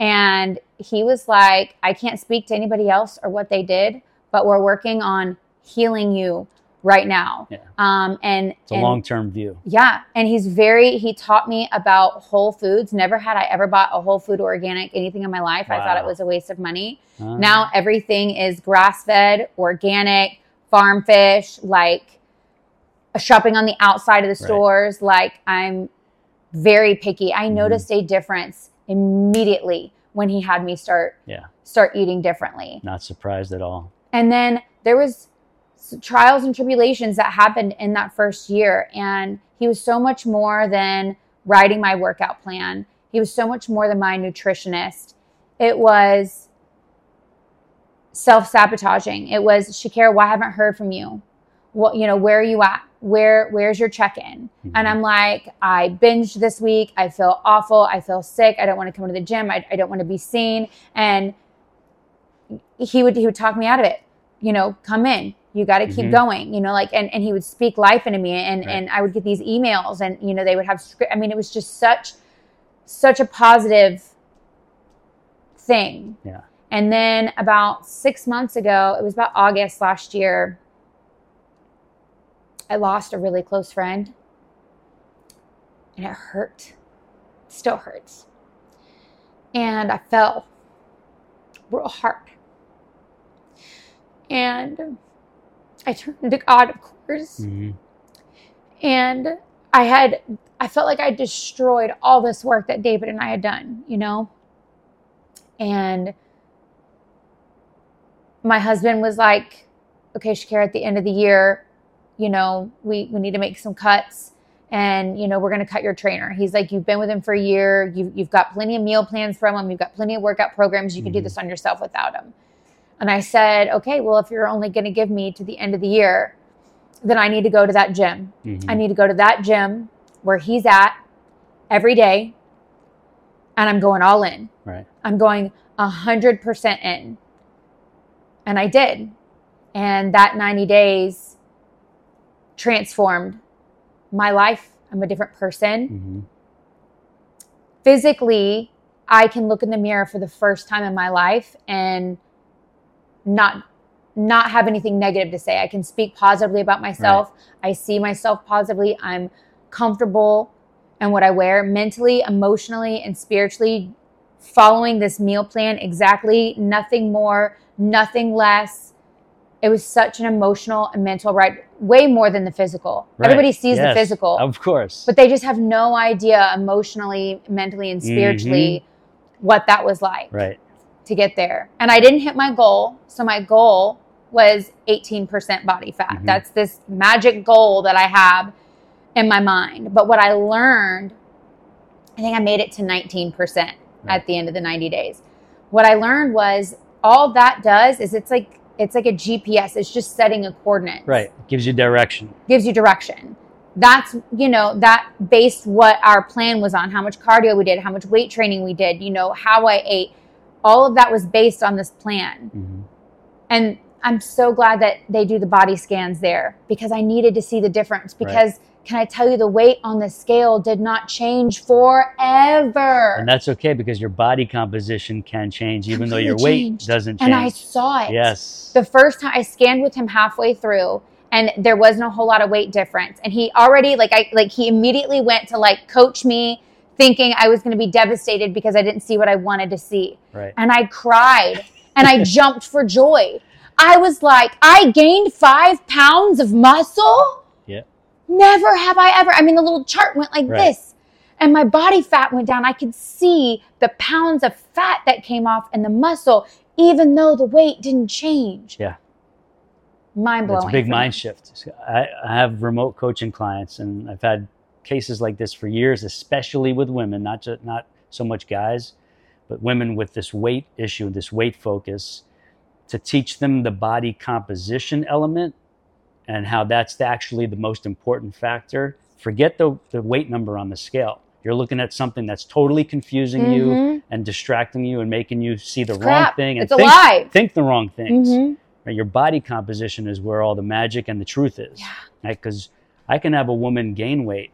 And he was like, I can't speak to anybody else or what they did, but we're working on healing you right now. Yeah. Um, and It's a and- long term view. yeah, and he's very he taught me about whole foods. Never had I ever bought a whole food organic anything in my life. I thought it was a waste of money. Uh, Now everything is grass-fed, organic, farm fish, like shopping on the outside of the Right. stores. Like I'm very picky. I Mhm. noticed a difference immediately when he had me start Yeah. start eating differently. not surprised at all. And then there was trials and tribulations that happened in that first year and he was so much more than writing my workout plan. He was so much more than my nutritionist. It was self-sabotaging. It was, Shakerra, why haven't I heard from you? What, you know, where are you at? where where's your check-in Mhm. and i'm like i binged this week i feel awful i feel sick i don't want to come to the gym i, I don't want to be seen and he would he would talk me out of it you know come in you got to keep Mhm. going you know like and, and he would speak life into me and Right. and i would get these emails and you know they would have script i mean it was just such such a positive thing Yeah. and then about six months ago it was about august last year i lost a really close friend and it hurt it still hurts and i fell real hard and i turned to god of course Mhm. and I had I felt like I destroyed all this work that David and I had done, you know? And my husband was like, okay, Shakerra, at the end of the year, you know, we, we need to make some cuts and, you know, we're going to cut your trainer. He's like, you've been with him for a year. You've, you've got plenty of meal plans from him. You've got plenty of workout programs. You can do Mhm. this on yourself without him. And I said, okay, well, if you're only going to give me to the end of the year, then I need to go to that gym. Mhm. I need to go to that gym where he's at every day. And I'm going all in. Right. I'm going 100% in. And I did. And that 90 days transformed my life. I'm a different person. Mhm. Physically, I can look in the mirror for the first time in my life and not not have anything negative to say. I can speak positively about myself. I see myself positively. I'm comfortable in what I wear mentally, emotionally, and spiritually. Following this meal plan exactly, nothing more, nothing less. It was such an emotional and mental ride, way more than the physical. Right. Everybody sees Yes, the physical, Of course. but they just have no idea emotionally, mentally, and spiritually mm-hmm. what that was like right. To get there. And I didn't hit my goal. So my goal was 18% body fat. Mhm. That's this magic goal that I have in my mind. But what I learned, I think I made it to 19% Right. at the end of the 90 days. What I learned was all that does is it's like it's like a GPS. It's just setting a coordinate Right. Gives you direction. gives you direction. That's, you know, that based what our plan was on, how much cardio we did, how much weight training we did, you know, how I ate. All of that was based on this plan. Mhm. And I'm so glad that they do the body scans there because I needed to see the difference. Right. Because can I tell you, the weight on the scale did not change forever. And that's okay because your body composition can change even though your Completely weight changed. doesn't change. and I saw it. Yes. the first time I scanned with him halfway through and there wasn't a whole lot of weight difference. And he already like I like he immediately went to like coach me thinking I was going to be devastated because I didn't see what I wanted to see. right. And I cried and I *laughs* jumped for joy. I was like, I gained 5 pounds of muscle? Yeah. Never have I ever. I mean the little chart went like Right. this. And my body fat went down. I could see the pounds of fat that came off and the muscle even though the weight didn't change Yeah. mind blowing. It's a big mind shift. I, I have remote coaching clients, and I've had cases like this for years, especially with women, not just not so much guys, but women with this weight issue, this weight focus, to teach them the body composition element and how that's actually the most important factor. Forget the, the weight number on the scale. You're looking at something that's totally confusing you Mhm. and distracting you and making you see the It's wrong crap. thing and It's a think, lie. think the wrong things Mhm. right? Your body composition is where all the magic and the truth is. Yeah. Because I can have a woman gain weight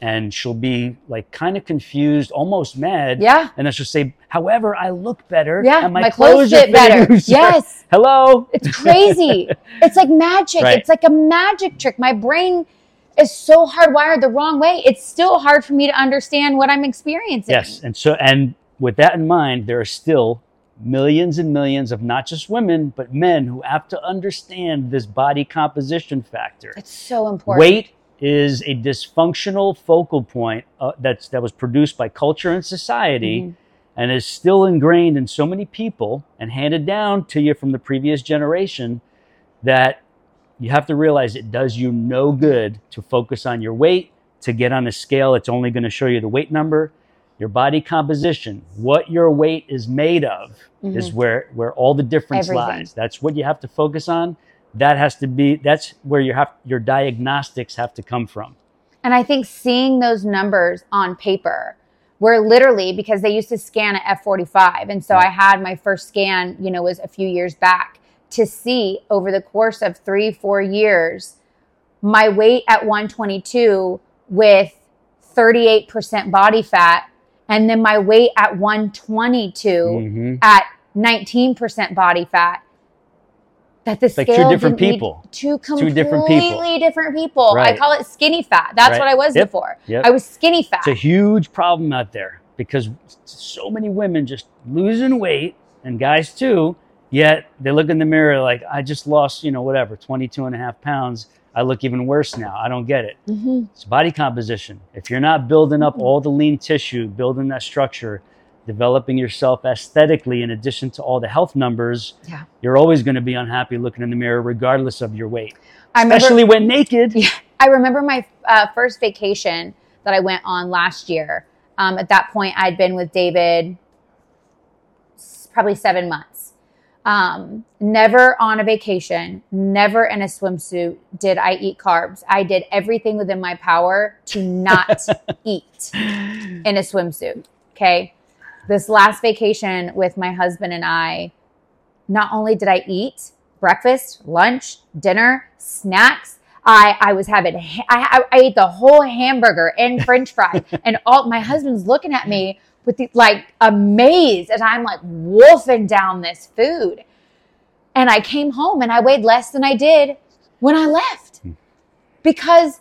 and she'll be like kind of confused, almost mad. Yeah. And then she'll say, however, I look better. Yeah. And my, my clothes, clothes fit better. *laughs* Yes. Hello. It's crazy. *laughs* it's like magic. Right. It's like a magic trick. My brain is so hardwired the wrong way. It's still hard for me to understand what I'm experiencing. Yes. And so, and with that in mind, there are still millions and millions of not just women, but men who have to understand this body composition factor. It's so important. Weight is a dysfunctional focal point uh, that's that was produced by culture and society Mhm. and is still ingrained in so many people and handed down to you from the previous generation that you have to realize it does you no good to focus on your weight to get on a scale it's only going to show you the weight number your body composition what your weight is made of is Mhm. where where all the difference Everything. lies that's what you have to focus on that has to be that's where you have your diagnostics have to come from. And I think seeing those numbers on paper, where literally because they used to scan at F45, and so Yeah. I had my first scan, you know, was a few years back to see over the course of three, four years, my weight at 122 with 38% body fat, and then my weight at 122 Mhm. at 19% body fat. That the like two different people. two two completely different people. different people. I call it skinny fat. That's Right. what I was Yep. before. Yep. I was skinny fat. It's a huge problem out there because so many women just losing weight and guys too. Yet they look in the mirror like, I just lost, you know, whatever, 22 and a half pounds. I look even worse now. I don't get it. Mhm. It's body composition. If you're not building up Mhm. all the lean tissue, building that structure, developing yourself aesthetically in addition to all the health numbers, Yeah. you're always going to be unhappy looking in the mirror regardless of your weight. I remember, Especially when naked. Yeah. I remember my uh, first vacation that I went on last year. Um, at that point, I'd been with David probably seven months. Um, never on a vacation, never in a swimsuit did I eat carbs. I did everything within my power to not *laughs* eat in a swimsuit. Okay. This last vacation with my husband and I, not only did I eat breakfast, lunch, dinner, snacks, I, I was having, I, I, I ate the whole hamburger and french fries. *laughs* and all my husband's looking at me with the, like amazed as I'm like wolfing down this food. And I came home and I weighed less than I did when I left Hmm. because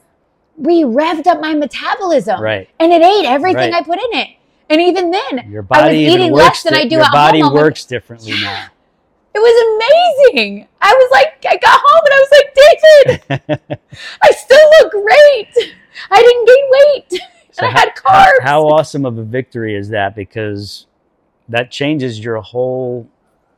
we revved up my metabolism Right. and it ate everything Right. I put in it. And even then, Your I was eating less than di- I do your at body home. I'm like, works differently now. it was amazing. I was like, I got home and I was like, David, *laughs* I still look great. I didn't gain weight. *laughs* So and I had how- carbs. How awesome of a victory is that? Because that changes your whole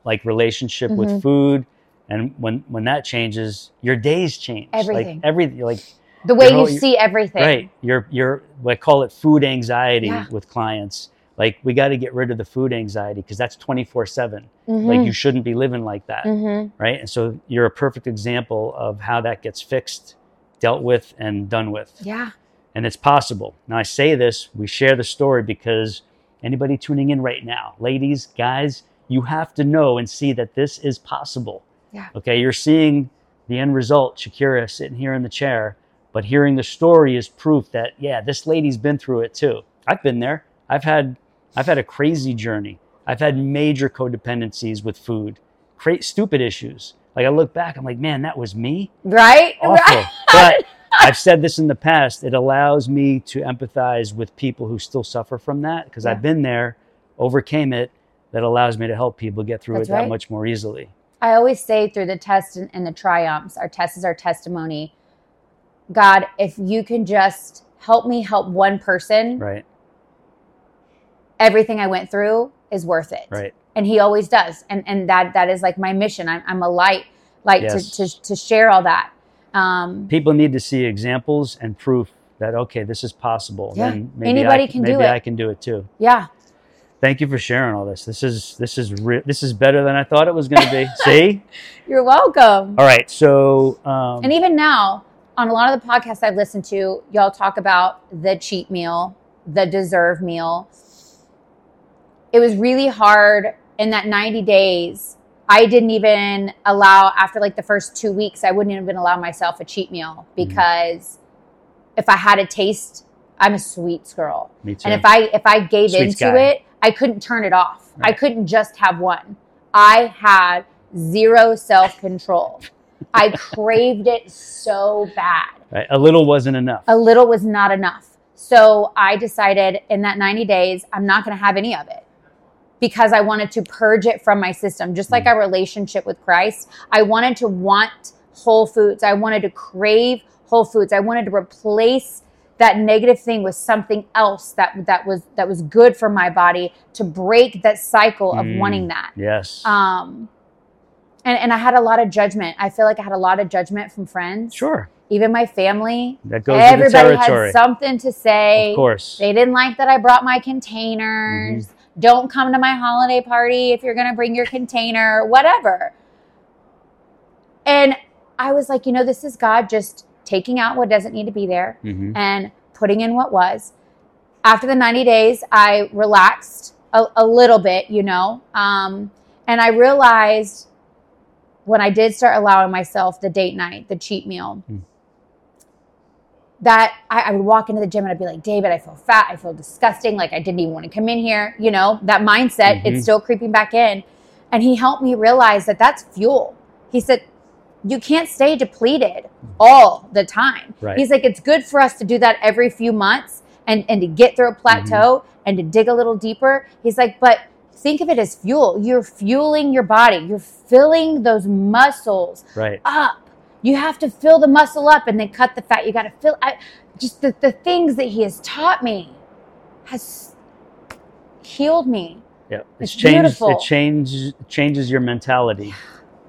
like relationship Mhm. with food, and when when that changes, your days change. Everything. like every like the way you see everything. right. Your your I call it food anxiety Yeah. with clients. Like we got to get rid of the food anxiety because that's twenty four seven. Mhm. Like you shouldn't be living like that, Mhm. right? And so you're a perfect example of how that gets fixed, dealt with, and done with Yeah. and it's possible. Now I say this, we share the story because anybody tuning in right now, ladies, guys, you have to know and see that this is possible. Yeah. Okay, you're seeing the end result, Shakerra sitting here in the chair, but hearing the story is proof that yeah, this lady's been through it too. I've been there. I've had I've had a crazy journey. I've had major codependencies with food, cra- stupid issues. Like I look back, I'm like, man, that was me Right? awful. Right. But I've said this in the past. It allows me to empathize with people who still suffer from that because Yeah. I've been there, overcame it. That allows me to help people get through That's it that much more easily. I always say through the tests and, and the triumphs, our test is our testimony. God, if you can just help me help one person, Right, everything I went through is worth it. right. and he always does and and that that is like my mission i'm, I'm a light like Yes. to, to to share all that um People need to see examples and proof that okay, this is possible. Yeah. Then maybe Anybody I, can do maybe it. I can do it too. yeah Thank you for sharing all this. This is this is re- this is better than I thought it was going to be. *laughs* See? you're welcome All right. So um, and even now on a lot of the podcasts i've listened to y'all talk about the cheat meal the deserve meal it was really hard in that 90 days i didn't even allow after like the first two weeks i wouldn't even allow myself a cheat meal Mm-hmm. because if i had a taste i'm a sweets girl me too. And if I if I gave Sweets into guy. it, I couldn't turn it off. I couldn't just have one. I had zero self control. I craved it so bad. right? A little wasn't enough. A little was not enough. So I decided in that 90 days, I'm not going to have any of it because I wanted to purge it from my system. Just like Mm. our relationship with Christ, I wanted to want whole foods. I wanted to crave whole foods. I wanted to replace that negative thing with something else that that was that was good for my body to break that cycle of Mm. wanting that. yes. Um and, and I had a lot of judgment. I feel like I had a lot of judgment from friends, sure. even my family. That goes Everybody had something to say. Of course. They didn't like that I brought my containers. Mm-hmm. Don't come to my holiday party if you're going to bring your container, whatever. And I was like, you know, this is God just taking out what doesn't need to be there hmm and putting in what was. After the 90 days, I relaxed a, a little bit, you know, um, and I realized when I did start allowing myself the date night, the cheat meal, Mm. that I, I would walk into the gym and I'd be like, David, I feel fat. I feel disgusting. Like I didn't even want to come in here. You know, that mindset, Mhm. it's still creeping back in. And he helped me realize that that's fuel. He said, you can't stay depleted all the time. Right. He's like, it's good for us to do that every few months and, and to get through a plateau Mm-hmm. and to dig a little deeper. He's like, but think of it as fuel. You're fueling your body, you're filling those muscles Right. up. You have to fill the muscle up and then cut the fat. You got to fill. I, just the, the things that he has taught me has healed me. Yeah. It's changed. beautiful. It changes changes your mentality,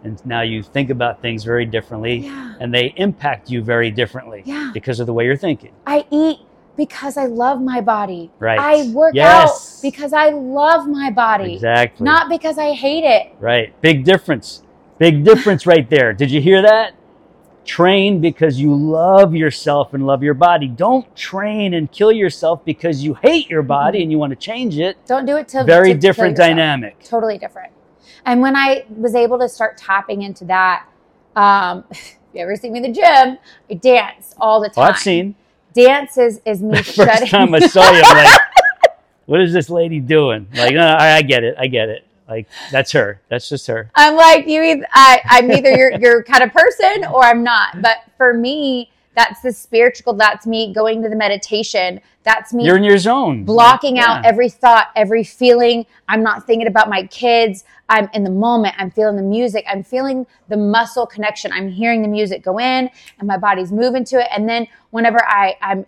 and now you think about things very differently, Yeah. and they impact you very differently Yeah. because of the way you're thinking. I eat because I love my body. Right. I work Yes. out because I love my body, Exactly. not because I hate it. Right. Big difference. Big difference right there. Did you hear that? Train because you love yourself and love your body. Don't train and kill yourself because you hate your body and you want to change it. Don't do it to Very to different dynamic. Totally different. And when I was able to start tapping into that, um, *laughs* you ever see me in the gym, I dance all the time. I've seen. Dance is, is me *laughs* The shutting. first time I saw you, I'm like, what is *laughs* this lady doing? Like, no, I, I get it. I get it. Like, that's her. That's just her. I'm like you. Either, I, I'm either your your kind of person or I'm not. But for me, that's the spiritual. That's me going to the meditation. That's me You're in your zone. blocking Yeah. out every thought, every feeling. I'm not thinking about my kids. I'm in the moment. I'm feeling the music. I'm feeling the muscle connection. I'm hearing the music go in, and my body's moving to it. And then whenever I I'm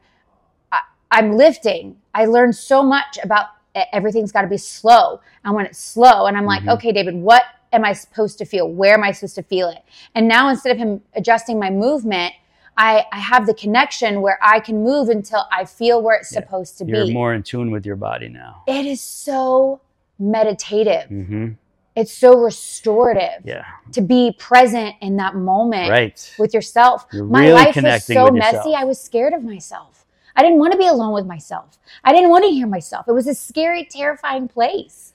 I, I'm lifting, I learn so much about everything's got to be slow. And when it's slow, and I'm like, Mhm. okay, David, what am I supposed to feel? Where am I supposed to feel it? And now instead of him adjusting my movement. I, I have the connection where I can move until I feel where it's Yeah. supposed to be. You're more in tune with your body now. it is so meditative. hmm It's so restorative Yeah. to be present in that moment Right. with yourself. You're My life was so messy. yourself. I was scared of myself. I didn't want to be alone with myself. I didn't want to hear myself. It was a scary, terrifying place.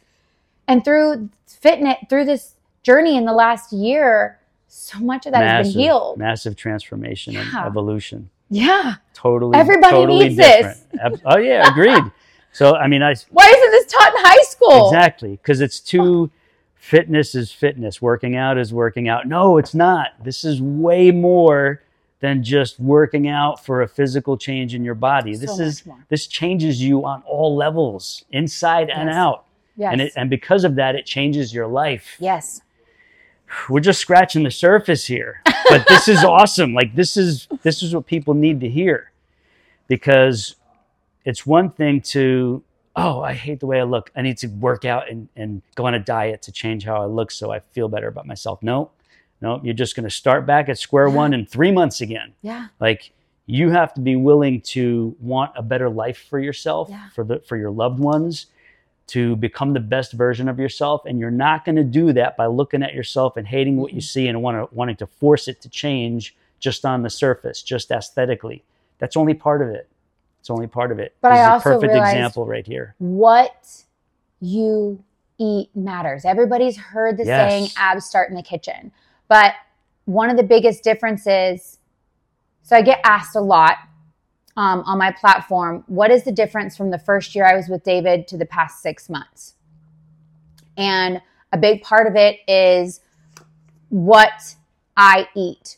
And through fitness, through this journey in the last year, so much of that has been healed. Massive transformation Yeah. and evolution. Yeah. Totally. Everybody totally needs this. different. Ab- Oh yeah, agreed. *laughs* so I mean, I Why isn't this taught in high school? exactly because it's too. Fitness is fitness. Working out is working out. No, it's not. This is way more than just working out for a physical change in your body. So this is more. this changes you on all levels, inside and out. Yes. And it, and because of that, it changes your life. yes. We're just scratching the surface here. But this is *laughs* awesome. Like this is this is what people need to hear. Because it's one thing to oh i hate the way i look. I need to work out and, and go on a diet to change how i look so i feel better about myself. No no you're just going to start back at square one in three months again. Yeah. like you have to be willing to want a better life for yourself Yeah. for the for your loved ones to become the best version of yourself and you're not going to do that by looking at yourself and hating what you Mm-hmm. see and want to, wanting to force it to change just on the surface just aesthetically that's only part of it it's only part of it But this I is also a perfect example right here what you eat matters. Everybody's heard the Yes. saying abs start in the kitchen. But one of the biggest differences, so I get asked a lot um, on my platform, what is the difference from the first year I was with David to the past six months? And a big part of it is what I eat.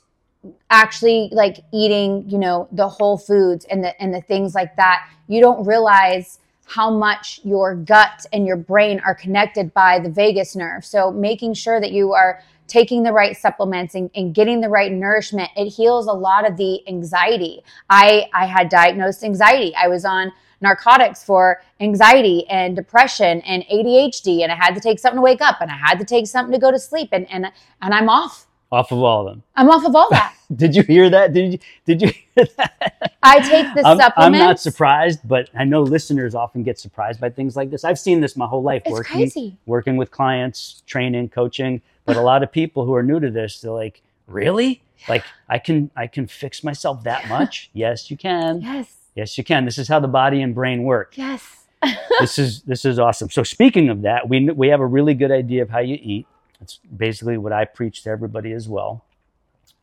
Actually, like eating, you know, the whole foods and the and the things like that. You don't realize how much your gut and your brain are connected by the vagus nerve. So making sure that you are taking the right supplements and, and getting the right nourishment, it heals a lot of the anxiety. I I had diagnosed anxiety. I was on narcotics for anxiety and depression and ADHD and I had to take something to wake up and I had to take something to go to sleep and and and I'm off. off of all of them I'm off of all that. *laughs* did you hear that did you did you hear that I take the *laughs* I'm, supplements. I'm not surprised, but I know listeners often get surprised by things like this. I've seen this my whole life It's working crazy. working with clients, training, coaching, but a lot of people who are new to this, they're like, "Really?" Like I can I can fix myself that much. Yes, you can. Yes. Yes, you can. This is how the body and brain work. Yes. *laughs* this is this is awesome. So speaking of that, we we have a really good idea of how you eat. That's basically what I preach to everybody as well.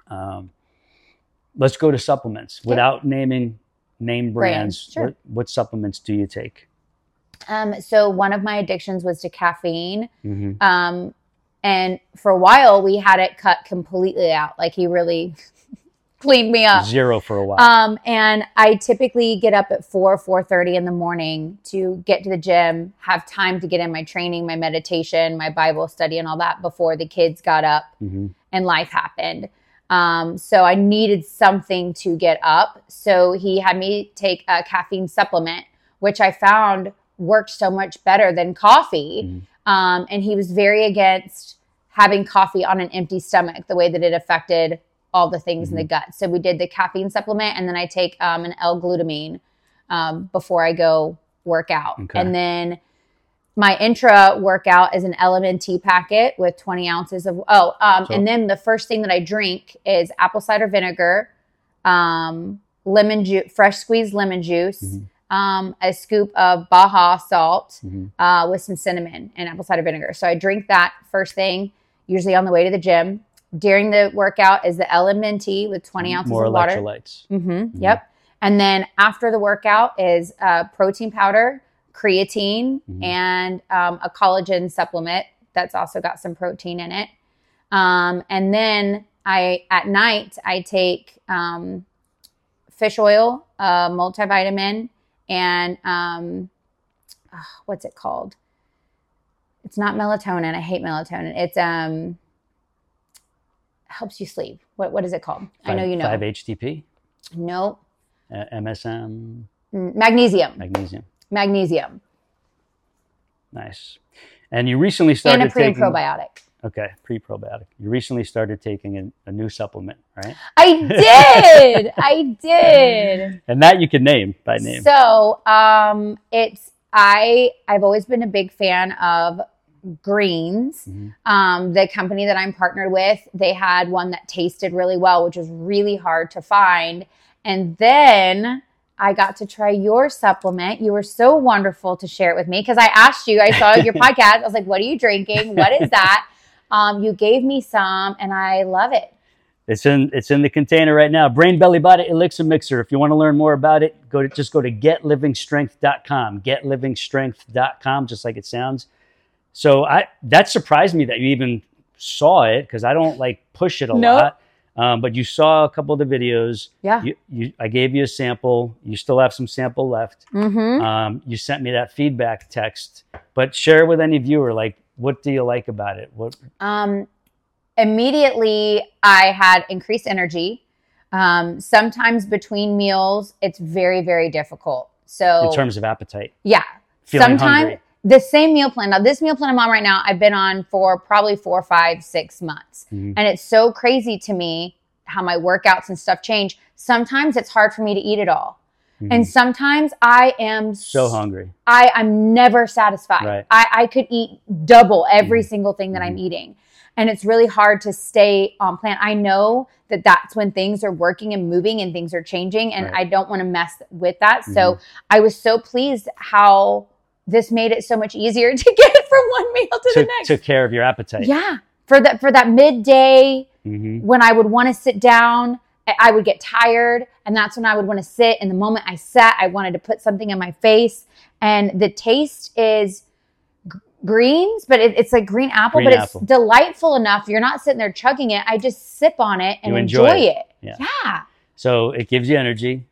Um, let's go to supplements without naming name brands. Brands, sure. What, what supplements do you take? Um, so one of my addictions was to caffeine. hmm Um, and for a while we had it cut completely out. Like he really *laughs* cleaned me up. Zero for a while. Um, and I typically get up at four, four thirty in the morning to get to the gym, have time to get in my training, my meditation, my Bible study, and all that before the kids got up hmm and life happened. Um, so I needed something to get up. So he had me take a caffeine supplement, which I found worked so much better than coffee. Mhm. Um, and he was very against having coffee on an empty stomach, the way that it affected all the things in the gut. So we did the caffeine supplement, and then I take um, an L-glutamine um, before I go work out, Okay. and then my intra workout is an LMNT packet with 20 ounces of oh, um, So- and then the first thing that I drink is apple cider vinegar, um, lemon juice, fresh squeezed lemon juice, Mhm. Um, a scoop of Baja salt hmm uh, with some cinnamon and apple cider vinegar. So I drink that first thing, usually on the way to the gym. During the workout is the LMNT with 20 ounces More of water. electrolytes. hmm Yep. And then after the workout is uh, protein powder, creatine, Mhm. and um, a collagen supplement that's also got some protein in it. Um, and then I at night I take um, fish oil, uh, multivitamin, and um, ah, what's it called? It's not melatonin. I hate melatonin. It's um helps you sleep. What what is it called? I know you know. Five HTP, No, uh, MSM, Mm, magnesium. magnesium. Magnesium Nice. And you recently started and a pre and taking. probiotic. Okay, pre-probiotic. You recently started taking a, a new supplement, right? I *laughs* did. I did. And that you can name by name. So, um, it's I. I've always been a big fan of greens. Mhm. Um, the company that I'm partnered with, they had one that tasted really well, which was really hard to find. And then I got to try your supplement. You were so wonderful to share it with me because I asked you, I saw your *laughs* podcast. I was like, what are you drinking? What is that? *laughs* Um, you gave me some and I love it. It's in it's in the container right now. Brain Belly Body Elixir Mixer. If you want to learn more about it, go to just go to getlivingstrength.com. Getlivingstrength.com, just like it sounds. So I that surprised me that you even saw it because I don't like push it a Nope. lot. Um, but you saw a couple of the videos. Yeah. You, you, I gave you a sample. You still have some sample left. Mm-hmm. Um, you sent me that feedback text. But share with any viewer, like, what do you like about it? What? Um, immediately, I had increased energy. Um, sometimes between meals, it's very, very difficult. So, In terms of appetite, yeah, feeling sometimes the same meal plan. Now, this meal plan I'm on right now, I've been on for probably four, five, six months. Mhm. And it's so crazy to me how my workouts and stuff change. Sometimes it's hard for me to eat it all. And Mhm. sometimes I am so hungry. I, I'm never satisfied. Right. I, I could eat double every Mhm. single thing that I'm Mhm. eating. And it's really hard to stay on plan. I know that that's when things are working and moving and things are changing. And Right. I don't want to mess with that. So Mhm. I was so pleased how this made it so much easier *laughs* to get from one meal to, the next. took care of your appetite. yeah. For that, for that midday, hmm when I would want to sit down, I- would get tired, and that's when I would want to sit. And the moment I sat, I wanted to put something in my face. And the taste is g- greens, but it, it's like green apple, Green but it's delightful enough. You're not sitting there chugging it. I just sip on it and You enjoy enjoy, it. it. Yeah. yeah. So it gives you energy.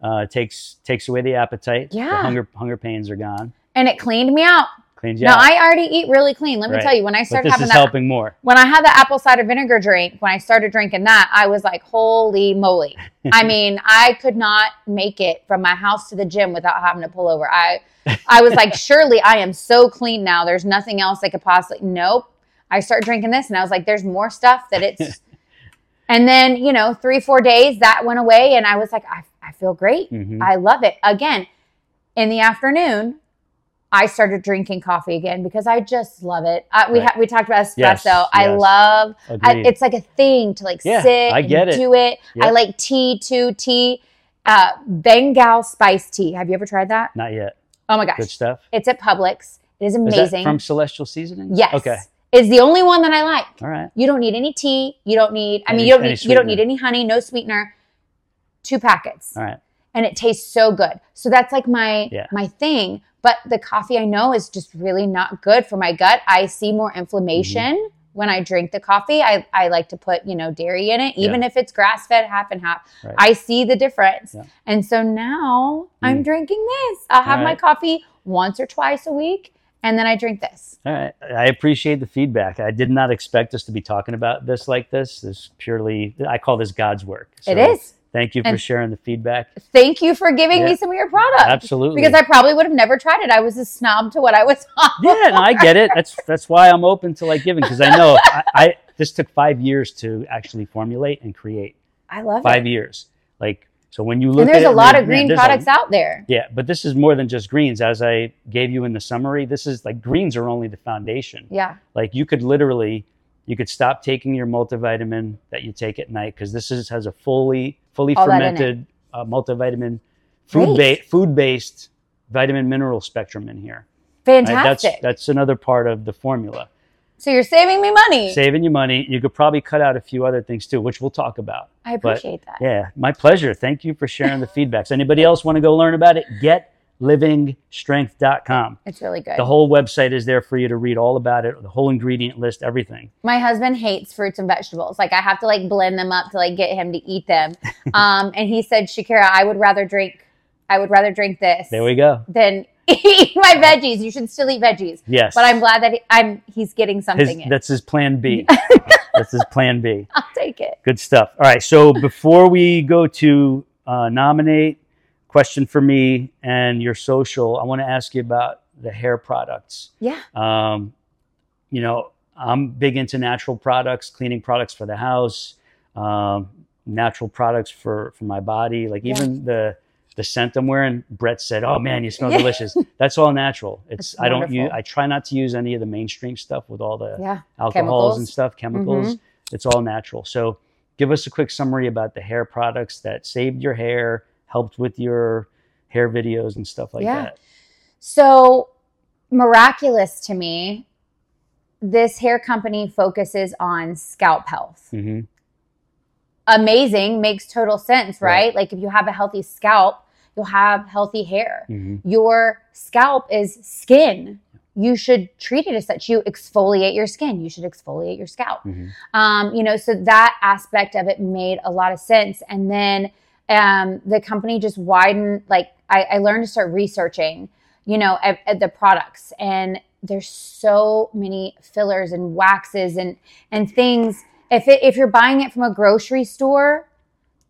Uh, takes takes away the appetite. The Yeah. hunger hunger pains are gone. And it cleaned me out. Cleans you now out. I already eat really clean. Let me Right. tell you, when I started this having is that helping more. when I had the apple cider vinegar drink, when I started drinking that, I was like, holy moly. I *laughs* mean, I could not make it from my house to the gym without having to pull over. I I was like, *laughs* surely I am so clean now. There's nothing else I could possibly nope. I started drinking this and I was like, there's more stuff that it's *laughs* and then, you know, three, four days that went away and I was like, I, I feel great. Mhm. I love it. Again, in the afternoon, I started drinking coffee again because I just love it. I, we Right. ha- we talked about espresso. Yes, I yes. love. I, it's like a thing to like Yeah, sit I get and it. do it. I like tea too. Tea, uh, Bengal spice tea. Have you ever tried that? Not yet. Oh my gosh, Good stuff. it's at Publix. It is Is amazing. that from Celestial Seasoning? yes, Okay. It's the only one that I like. All right. You don't need any tea. You don't need. I mean, you don't any need. You don't need any honey. No sweetener. Two packets, All right. And it tastes so good. So that's like my Yeah. my thing. But the coffee I know is just really not good for my gut. I see more inflammation Mm-hmm. when I drink the coffee. I, I like to put you know dairy in it, even if it's grass fed, half and half. Right. I see the difference, Yeah. and so now I'm Mm. drinking this. I'll have All my coffee once or twice a week, and then I drink this. All right. I appreciate the feedback. I did not expect us to be talking about this like this. This purely, I call this God's work. So it is. Thank you for And- sharing the feedback. Thank you for giving Yeah. me some of your products. Absolutely. Because I probably would have never tried it. I was a snob to what I was *laughs* on. yeah, no, I get it. That's that's why I'm open to like giving because I know I, I this took five years to actually formulate and create. I love Five it. years. Like so when you look And there's a lot of green there's a- products out there. Yeah, but this is more than just greens. As I gave you in the summary, this is like greens are only the foundation. Yeah. Like you could literally, you could stop taking your multivitamin that you take at night because this is has a fully fully All that in it. fermented uh, multivitamin, food ba- food based vitamin mineral spectrum in here. right? Fantastic. That's that's another part of the formula. so you're saving me money. Saving you money. You could probably cut out a few other things too, which we'll talk about. I appreciate that. Yeah, my pleasure. Thank you for sharing the feedbacks. Anybody else want to go learn about it? GetLivingStrength.com. It's really good. The whole website is there for you to read all about it, the whole ingredient list, everything. my husband hates fruits and vegetables. Like I have to like blend them up to like get him to eat them. *laughs* um, and he said, Shakerra, I would rather drink, I would rather drink this There we go. than *laughs* eat my veggies. You should still eat veggies. Yes. But I'm glad that he, I'm he's getting his, something in. that's his plan B. *laughs* that's his plan B. I'll take it. Good stuff. All right. So before we go to uh, nominate, question for me, and your social, I want to ask you about the hair products. Yeah. Um, you know, I'm big into natural products, cleaning products for the house, um, natural products for for my body. Like Yeah. even the the scent I'm wearing, Brett said, "Oh man, you smell Yeah. delicious." That's all natural. *laughs* It's That's I don't use. I try not to use any of the mainstream stuff with all the Yeah. alcohols Chemicals. and stuff, chemicals. It's all natural. So, give us a quick summary about the hair products that saved your hair, helped with your hair videos and stuff like Yeah. that. So miraculous to me, this hair company focuses on scalp health. hmm Amazing, makes total sense, right? Right. Like if you have a healthy scalp, you'll have healthy hair. hmm Your scalp is skin. You should treat it as such. You exfoliate your skin. You should exfoliate your scalp. hmm Um, you know, so that aspect of it made a lot of sense. And then um, the company just widened. Like I, I learned to start researching, you know, at, at the products, and there's so many fillers and waxes and and things. If it, if you're buying it from a grocery store,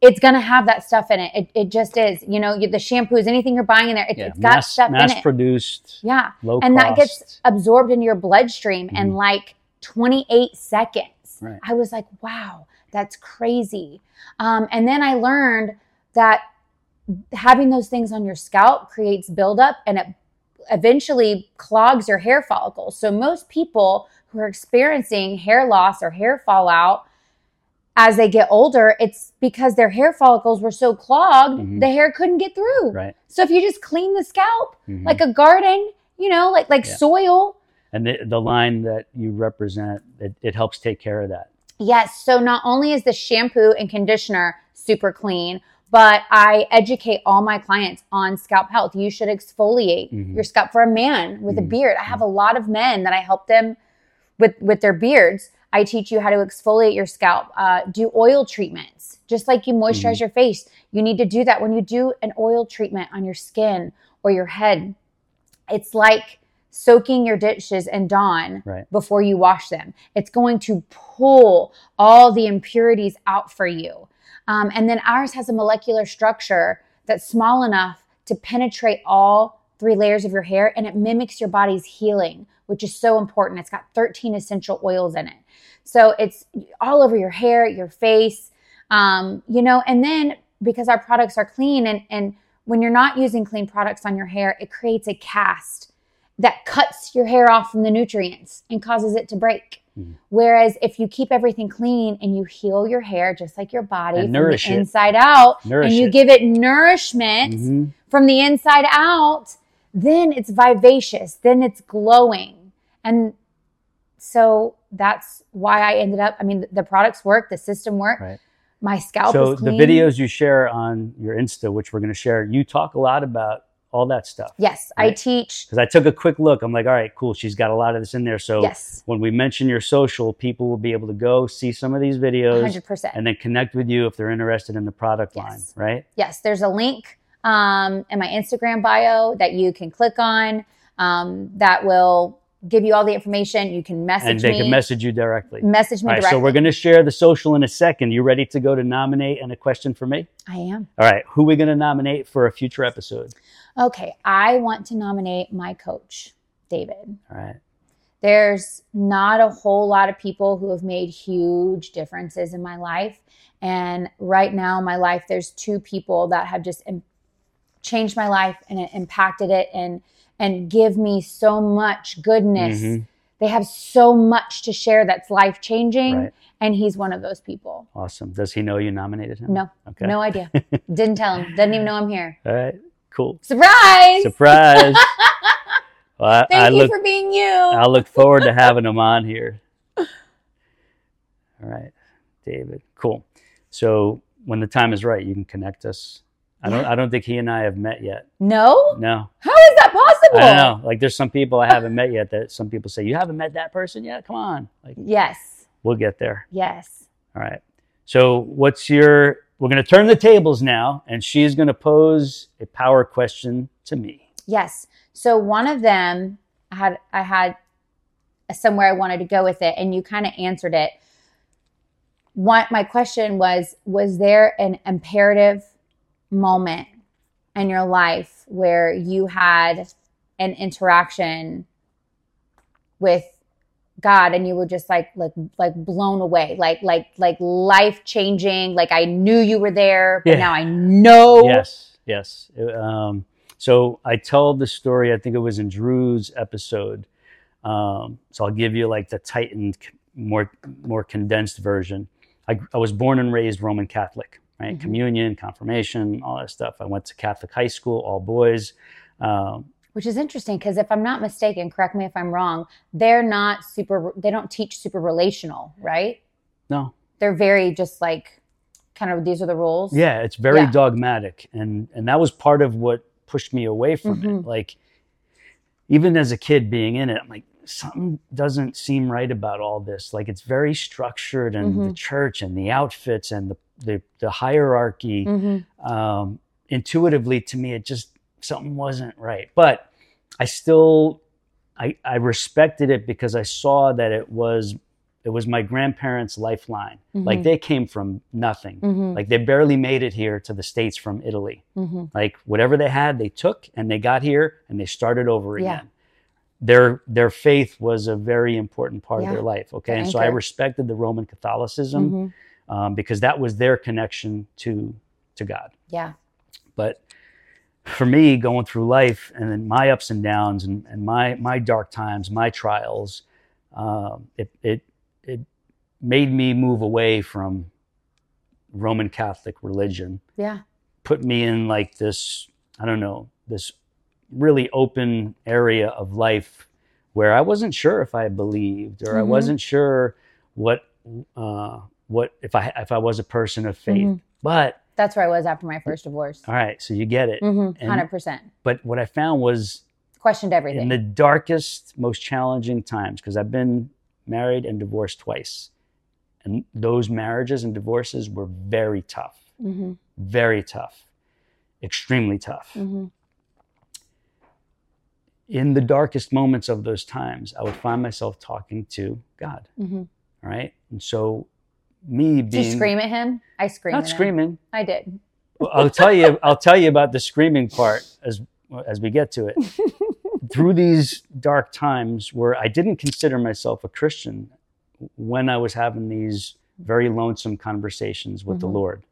it's gonna have that stuff in it. It, it just is. You know, you, the shampoos, anything you're buying in there, it, Yeah, it's got mass, stuff mass in it. produced, yeah low and that gets absorbed into your bloodstream in Mhm. like 28 seconds. Right. I was like, wow, that's crazy. Um, and then I learned that having those things on your scalp creates buildup and it eventually clogs your hair follicles. So most people who are experiencing hair loss or hair fallout as they get older, it's because their hair follicles were so clogged, Mhm. the hair couldn't get through. right. So if you just clean the scalp, Mhm. like a garden, you know, like like Yeah. soil. and the, the line that you represent, it, it helps take care of that. Yes. So not only is the shampoo and conditioner super clean, but I educate all my clients on scalp health. You should exfoliate Mhm. your scalp for a man with a Mhm. beard. I have a lot of men that I help them with with their beards. I teach you how to exfoliate your scalp. Uh, do oil treatments, just like you moisturize Mhm. your face. You need to do that when you do an oil treatment on your skin or your head. It's like soaking your dishes in Dawn Right. before you wash them. It's going to pull all the impurities out for you. Um, and then ours has a molecular structure that's small enough to penetrate all three layers of your hair and it mimics your body's healing, which is so important. It's got 13 essential oils in it. So it's all over your hair, your face, um, you know, and then because our products are clean and, and when you're not using clean products on your hair, it creates a cast that cuts your hair off from the nutrients and causes it to break. Mhm. Whereas if you keep everything clean and you heal your hair just like your body And from the it. inside out, Nourish and you it. give it nourishment Mhm. from the inside out, then it's vivacious, then it's glowing. And so that's why I ended up, I mean, the products work, the system worked. Right. My scalp So the videos you share on your Insta, which we're going to share, you talk a lot about all that stuff. Yes, I teach. Because I took a quick look. I'm like, all right, cool. She's got a lot of this in there. So Yes, when we mention your social, people will be able to go see some of these videos 100%. and then connect with you if they're interested in the product line, right? yes, there's a link um, in my Instagram bio that you can click on um, that will give you all the information. You can message and they me. can message you directly. message me All right, directly. so we're going to share the social in a second. You ready to go to nominate and a question for me? I am. All right, who are we going to nominate for a future episode? Okay, I want to nominate my coach, David. All right. There's not a whole lot of people who have made huge differences in my life. And right now in my life, there's two people that have just im- changed my life and it impacted it and and give me so much goodness. Mhm. They have so much to share that's life changing. Right. And he's one of those people. Awesome. Does he know you nominated him? No, Okay. no idea. *laughs* Didn't tell him. Doesn't even know I'm here. All right. Cool. Surprise! Surprise. *laughs* well, I, Thank I you for being you. I look forward to *laughs* having him on here. All right, David. Cool. So when the time is right, you can connect us. I don't. I don't think he and I have met yet. no? No, How is that possible? I don't know. Like, there's some people I haven't met yet. That some people say you haven't met that person yet. Come on. Like, Yes. we'll get there. Yes. All right. So what's your? We're going to turn the tables now, and she's going to pose a power question to me. Yes. So one of them I had I had somewhere I wanted to go with it and you kind of answered it. What my question was was there an imperative moment in your life where you had an interaction with God and you were just like like like blown away like like like life changing like I knew you were there but Yeah. now I know Yes, yes. Um, so I told the story. I think it was in Drew's episode. Um, so I'll give you like the tightened, more more condensed version. I, I was born and raised Roman Catholic, right? Mhm. Communion, confirmation, all that stuff. I went to Catholic high school, all boys. Um, Which is interesting because if I'm not mistaken, correct me if I'm wrong, they're not super, they don't teach super relational, right? no, They're very just like kind of these are the rules. Yeah, it's very Yeah. dogmatic, and and that was part of what pushed me away from Mhm. it. Like, even as a kid being in it, I'm like, something doesn't seem right about all this. Like, it's very structured, and the Mhm. church, and the outfits, and the the, the hierarchy. hmm Um, intuitively, to me, it just something wasn't right. But I still, I I respected it because I saw that it was it was my grandparents' lifeline. Like they came from nothing. hmm Like they barely made it here to the States from Italy. hmm Like whatever they had, they took and they got here and they started over Yeah. again. Their their faith was a very important part Yeah. of their life. Okay. The And so I respected the Roman Catholicism hmm um, because that was their connection to to God. Yeah. But for me, going through life and then my ups and downs and, and my my dark times, my trials, um, it it it made me move away from Roman Catholic religion. Yeah. Put me in like this, I don't know, this really open area of life where I wasn't sure if I believed or I Mhm. wasn't sure what uh, what if I if I was a person of faith. Mhm. But That's where I was after my first divorce. all right, so you get it. hmm 100%. But what I found was Questioned everything. in the darkest, most challenging times, because I've been married and divorced twice. And those marriages and divorces were very tough, hmm very tough, extremely tough. hmm In the darkest moments of those times, I would find myself talking to God. hmm All right. And so, me Did you scream at him? I screamed. not at him. screaming, I did. Well, I'll tell you. I'll tell you about the screaming part as as we get to it. *laughs* Through these dark times where I didn't consider myself a Christian, when I was having these very lonesome conversations with the Mhm. Lord.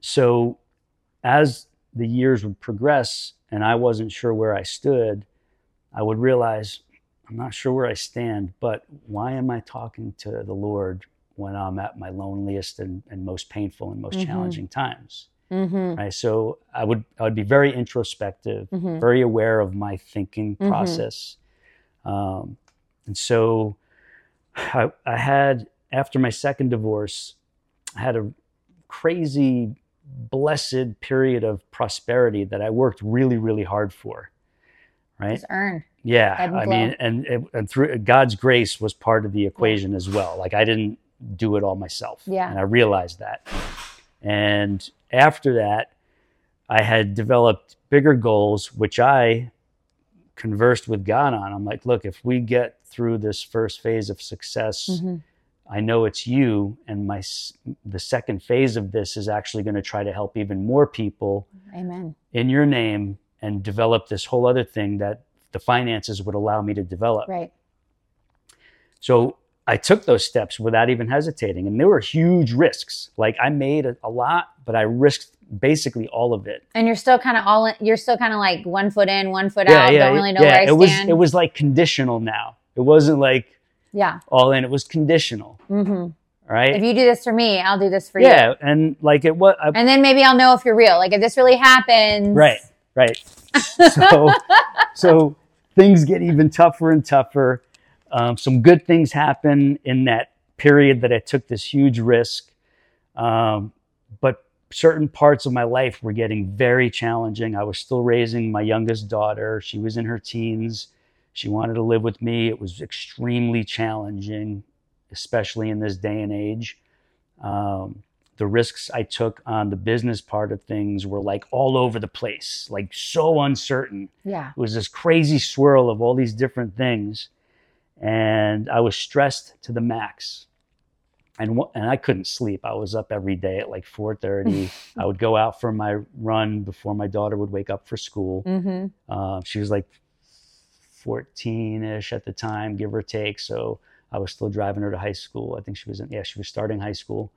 So, as the years would progress, and I wasn't sure where I stood, I would realize I'm not sure where I stand, but why am I talking to the Lord when I'm at my loneliest and, and most painful and most Mhm. challenging times? Mm-hmm. Right. So I would I would be very introspective, Mhm. very aware of my thinking Mhm. process. Um, and so I, I had after my second divorce, I had a crazy blessed period of prosperity that I worked really, really hard for. Right. Just earn. Yeah, I mean, and, and through God's grace was part of the equation as well. Like I didn't do it all myself, Yeah. and I realized that. And after that, I had developed bigger goals, which I conversed with God on. I'm like, look, if we get through this first phase of success, Mhm. I know it's you, and my the second phase of this is actually going to try to help even more people Amen. in your name and develop this whole other thing that the finances would allow me to develop. Right. So I took those steps without even hesitating, and there were huge risks. Like I made a, a lot, but I risked basically all of it. And you're still kind of all in, you're still kind of like one foot in, one foot out. Yeah, Don't really know where I it was stand. it was like conditional now. It wasn't like yeah. all in. It was conditional, Mm-hmm. right? If you do this for me, I'll do this for yeah, you. Yeah, and like it was And then maybe I'll know if you're real. Like if this really happens. right, right. *laughs* So so things get even tougher and tougher. Um, some good things happen in that period that I took this huge risk. Um, but certain parts of my life were getting very challenging. I was still raising my youngest daughter. She was in her teens. She wanted to live with me. It was extremely challenging, especially in this day and age. Um, the risks I took on the business part of things were like all over the place, like so uncertain. Yeah. it was this crazy swirl of all these different things and i was stressed to the max. And and i couldn't sleep. I was up every day at like 4.30 *laughs* i would go out for my run before my daughter would wake up for school. Mm-hmm. uh, she was like 14ish at the time give or take. So i was still driving her to high school. I think she was in yeah she was starting high school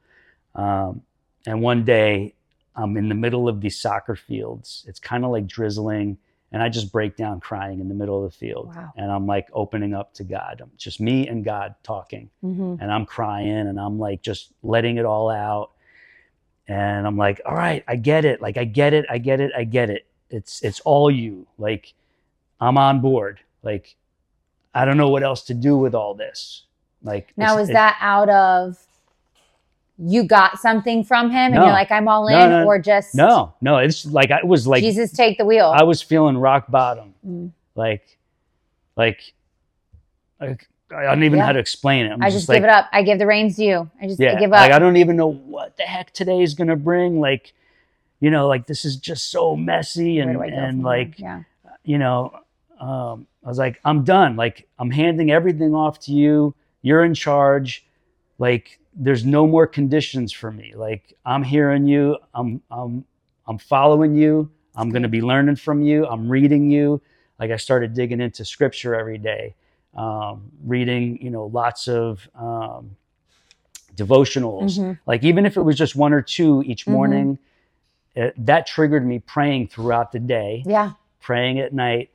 um, and one day i'm in the middle of these soccer fields it's kind of like drizzling and i just break down crying in the middle of the field Wow. and i'm like opening up to god I'm just me and god talking Mm-hmm. and I'm crying and I'm like just letting it all out. And I'm like, all right, I get it. Like I get it, I get it, I get it. It's it's all you. Like I'm on board. Like I don't know what else to do with all this. Like Now is that out of you got something from him and No. you're like I'm all in, No, no, or just no, no, it's like I was like Jesus take the wheel? I was feeling rock bottom. Mm. Like like like I don't even know how to explain it. I'm I just like, give it up. I give the reins to you. I just yeah give up. like i don't even know what the heck today is to bring like you know like this is just so messy and I and like yeah. you know um i was like i'm done like i'm handing everything off to you you're in charge like there's no more conditions for me like i'm hearing you i'm i'm i'm following you i'm going to be learning from you i'm reading you like i started digging into scripture every day um, reading you know lots of um, devotionals Mhm. like even if it was just one or two each Mhm. morning it, that triggered me praying throughout the day Yeah. praying at night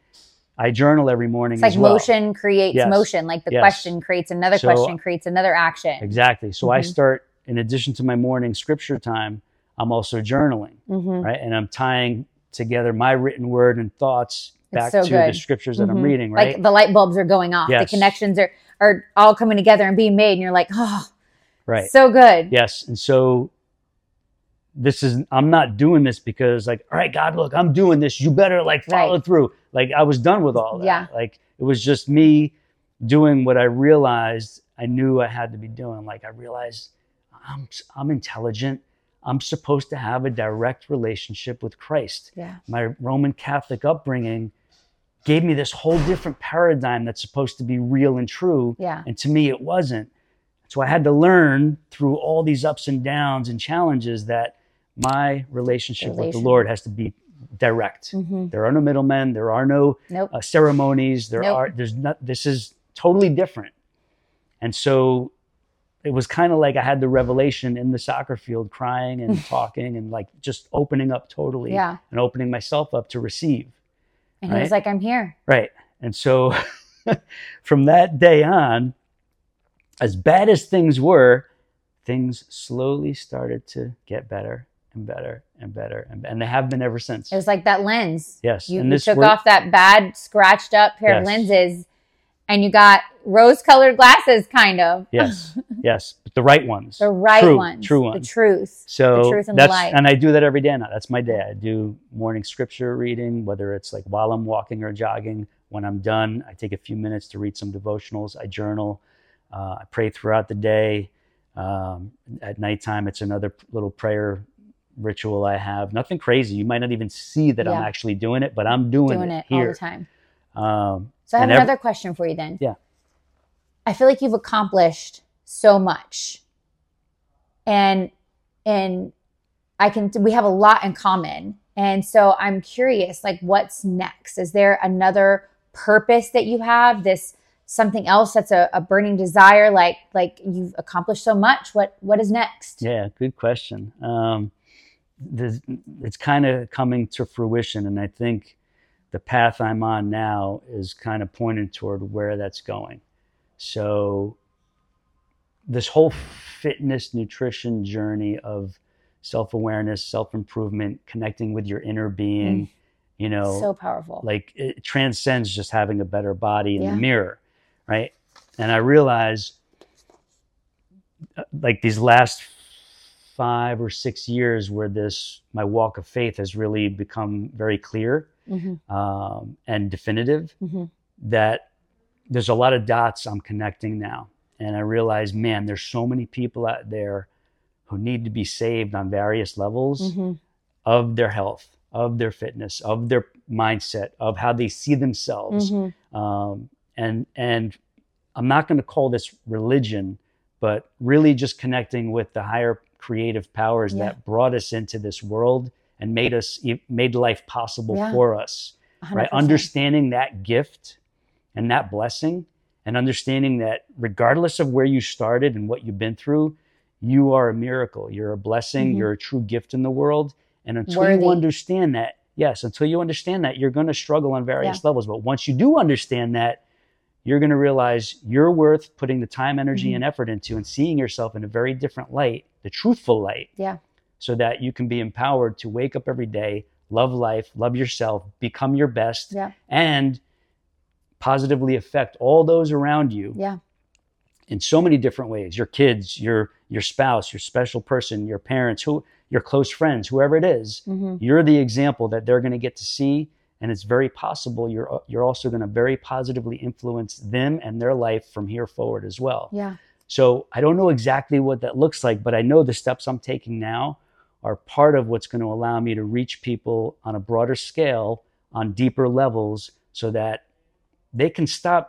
i journal every morning It's like well. motion creates Yes. motion. Like the Yes. question creates another So- question creates another action. exactly so i Mhm. start in addition to my morning scripture time i'm also journaling hmm right and i'm tying together my written word and thoughts back so to the good. scriptures that i'm Mhm. reading right Like the light bulbs are going off. Yes. The connections are are all coming together and being made, and you're like, oh, right so good. Yes. And so this is I'm not doing this because like, all right, God, look, I'm doing this. You better like follow Right. through. Like I was done with all that. Yeah. Like it was just me doing what I realized I knew I had to be doing. Like I realized I'm I'm intelligent. I'm supposed to have a direct relationship with Christ. Yeah. My Roman Catholic upbringing gave me this whole different paradigm that's supposed to be real and true. Yeah. And to me, it wasn't. So I had to learn through all these ups and downs and challenges that my relationship with the Lord has to be direct. hmm There are no middlemen. There are no Nope. uh, ceremonies. There Nope. are. There's not. This is totally different. And so it was kind of like I had the revelation in the soccer field, crying and *laughs* talking and like just opening up totally Yeah. and opening myself up to receive. And he was like, I'm here. Right. And so *laughs* from that day on, as bad as things were, things slowly started to get better and better and better. And, and they have been ever since. It was like that lens. Yes. You, and you took work- off that bad, scratched up pair of lenses and you got rose colored glasses, kind of. Yes. *laughs* Yes. But the right ones. The right True, ones. True The ones. truth. So the truth and the that's light. and I do that every day now. That's my day. I do morning scripture reading, whether it's like while I'm walking or jogging. When I'm done, I take a few minutes to read some devotionals. I journal. Uh, I pray throughout the day. Um, at nighttime, it's another little prayer ritual I have. Nothing crazy. You might not even see that I'm actually doing it, but I'm doing, Doing it, it all here. the time. Um, So I have another question for you then. Yeah. I feel like you've accomplished so much. And and I can we have a lot in common. And so I'm curious like what's next? Is there another purpose that you have? This something else that's a, a burning desire like like you've accomplished so much. What what is next? Yeah, good question. Um, there's- it's kind of coming to fruition, and I think the path I'm on now is kind of pointing toward where that's going. So, this whole fitness, nutrition journey of self awareness, self improvement, connecting with your inner being, you know, So powerful. like it transcends just having a better body in Yeah. the mirror right and i realize uh, like these last five or six years where this my walk of faith has really become very clear Mhm, um, and definitive mhm. that there's a lot of dots i'm connecting now and i realize man there's so many people out there who need to be saved on various levels Mhm. of their health, of their fitness, of their mindset, of how they see themselves. Mhm. Um, and and I'm not going to call this religion, but really just connecting with the higher creative powers Yeah. that brought us into this world and made us made life possible Yeah. for us. Right, 100%. understanding that gift and that blessing, and understanding that regardless of where you started and what you've been through, you are a miracle. You're a blessing. Mhm. You're a true gift in the world. And until Worthy. you understand that, yes, until you understand that, you're going to struggle on various levels. But once you do understand that, you're going to realize you're worth putting the time, energy, Mhm. and effort into and seeing yourself in a very different light, the truthful light, Yeah. so that you can be empowered to wake up every day, love life, love yourself, become your best, Yeah. and positively affect all those around you Yeah. in so many different ways your kids your your spouse your special person your parents who your close friends whoever it is Mhm. you're the example that they're going to get to see and it's very possible you're you're also going to very positively influence them and their life from here forward as well Yeah. so I don't know exactly what that looks like, but I know the steps I'm taking now are part of what's going to allow me to reach people on a broader scale, on deeper levels, so that they can stop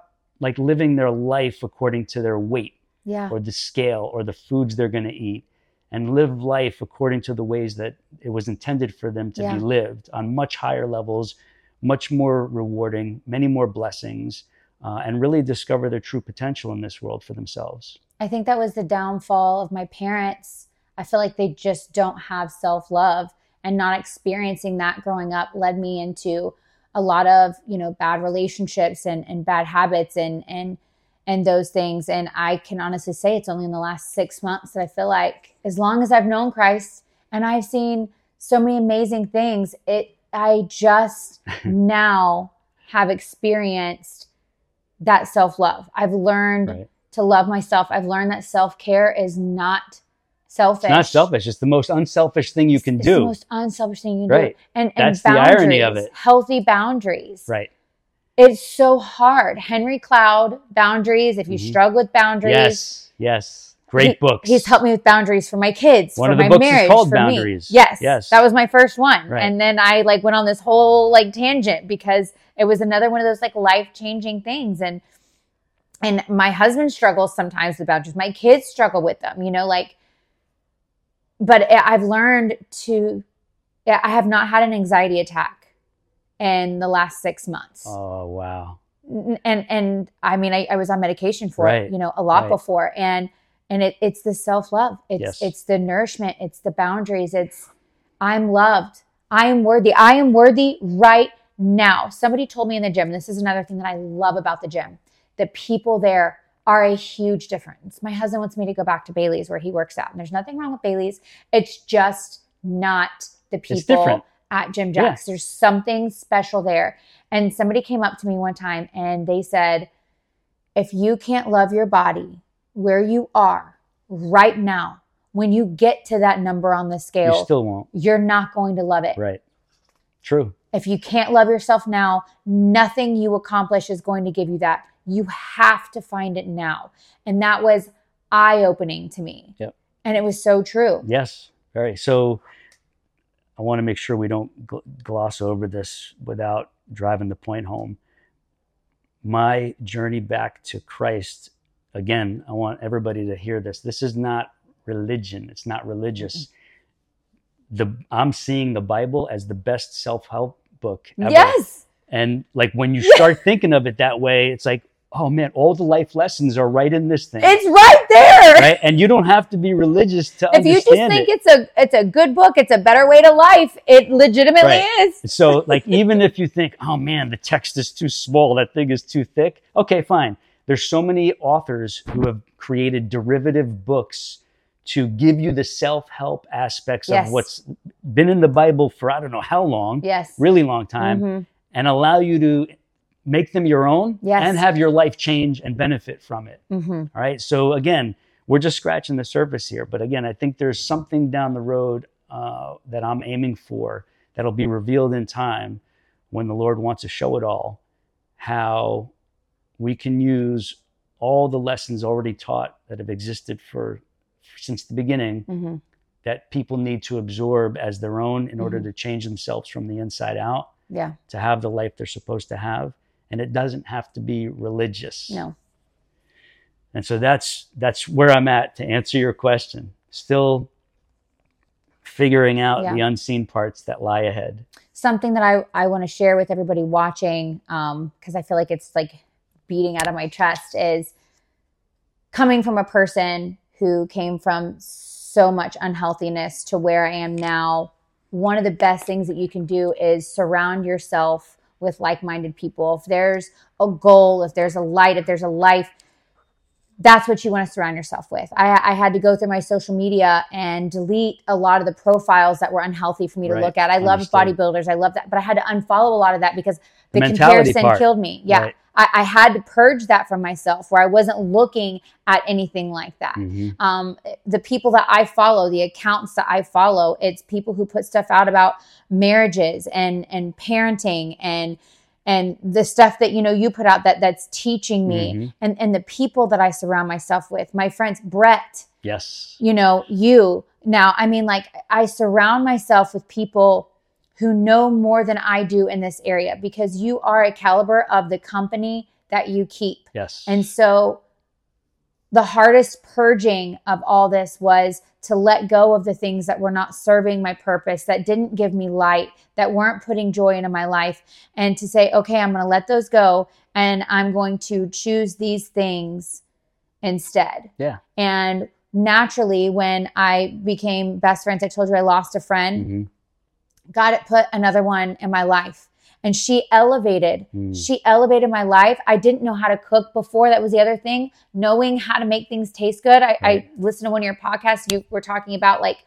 like living their life according to their weight Yeah. or the scale or the foods they're going to eat and live life according to the ways that it was intended for them to Yeah. be lived on much higher levels, much more rewarding, many more blessings, uh, and really discover their true potential in this world for themselves. I think that was the downfall of my parents. I feel like they just don't have self love, and not experiencing that growing up led me into a lot of you know bad relationships and and bad habits and and and those things. And I can honestly say it's only in the last six months that I feel like, as long as I've known Christ and I've seen so many amazing things, it I just *laughs* now have experienced that self love. I've learned Right. to love myself. I've learned that self care is not selfish. It's not selfish. It's the most unselfish thing you can It's the do. most unselfish thing you can Right. do. And, and That's the irony of it. Healthy boundaries. right. It's so hard. Henry Cloud, boundaries. If you Mhm. struggle with boundaries, Yes. Yes. Great he- books. He's helped me with boundaries for my kids, One for of the my books is marriage, called for me. Yes, Yes. that was my first one, Right. and then I like went on this whole like tangent because it was another one of those like life changing things, and and my husband struggles sometimes with boundaries. My kids struggle with them, you know, like. But I've learned to. yeah, I have not had an anxiety attack in the last six months Oh wow. And and I mean I, I was on medication for Right. it, you know, a lot Right. before. And and it, it's the self love. It's Yes. it's the nourishment. It's the boundaries. It's I'm loved. I am worthy. I am worthy right now. Somebody told me in the gym, this is another thing that I love about the gym. The people there are a huge difference. My husband wants me to go back to Bailey's where he works out. And there's nothing wrong with Bailey's. It's just not the people at Jim Jacks. There's something special there. And somebody came up to me one time and they said, if you can't love your body where you are right now, when you get to that number on the scale, You still won't. you're not going to love it. Right. True. If you can't love yourself now, nothing you accomplish is going to give you that. You have to find it now. And that was eye opening to me. Yep. And it was so true. Yes, very. So I want to make sure we don't gl- gloss over this without driving the point home. My journey back to Christ, again, I want everybody to hear this. This is not religion, it's not religious. The I'm seeing the Bible as the best self-help book ever. Yes. And like when you *laughs* start thinking of it that way, it's like, oh man, all the life lessons are right in this thing. It's right there. right? And you don't have to be religious to understand. If you just think it. it's a it's a good book, it's a better way to life, it legitimately Right. is. So, like, *laughs* even if you think, oh man, the text is too small, that thing is too thick, okay, fine. There's so many authors who have created derivative books to give you the self help aspects Yes. of what's been in the Bible for I don't know how long, Yes. really long time, Mhm. and allow you to make them your own Yes. and have your life change and benefit from it. Mhm. All right. So again, we're just scratching the surface here. But again, I think there's something down the road uh, that I'm aiming for that'll be revealed in time when the Lord wants to show it all, how we can use all the lessons already taught that have existed for since the beginning Mhm. that people need to absorb as their own in order Mhm. to change themselves from the inside out Yeah. to have the life they're supposed to have and it doesn't have to be religious No. and so that's that's where I'm at to answer your question. Still figuring out Yeah. the unseen parts that lie ahead. something that I, I want to share with everybody watching because I feel like it's like beating out of my chest is coming from a person who came from so much unhealthiness to where I am now. One of the best things that you can do is surround yourself with like minded people. If there's a goal, if there's a light, if there's a life, that's what you want to surround yourself with. I, I had to go through my social media and delete a lot of the profiles that were unhealthy for me to Right. look at. I love bodybuilders. I love that. But I had to unfollow a lot of that because the, The comparison part. killed me. Yeah. Right. I, I had to purge that from myself where I wasn't looking at anything like that. Mhm. Um, the people that I follow, the accounts that I follow, it's people who put stuff out about marriages and and parenting and and the stuff that you know you put out that that's teaching me Mhm. and and the people that I surround myself with. My friends, Brett, Yes. you know, you. Now, I mean, like, I surround myself with people who know more than I do in this area because you are a caliber of the company that you keep. Yes. And so, the hardest purging of all this was to let go of the things that were not serving my purpose, that didn't give me light, that weren't putting joy into my life, and to say, okay, I'm going to let those go and I'm going to choose these things instead. Yeah. And naturally, when I became best friends, I told you I lost a friend. Mhm. God had put another one in my life. And she elevated, Mm. she elevated my life. I didn't know how to cook before. That was the other thing. Knowing how to make things taste good. I, I listened to one of your podcasts. You were talking about like,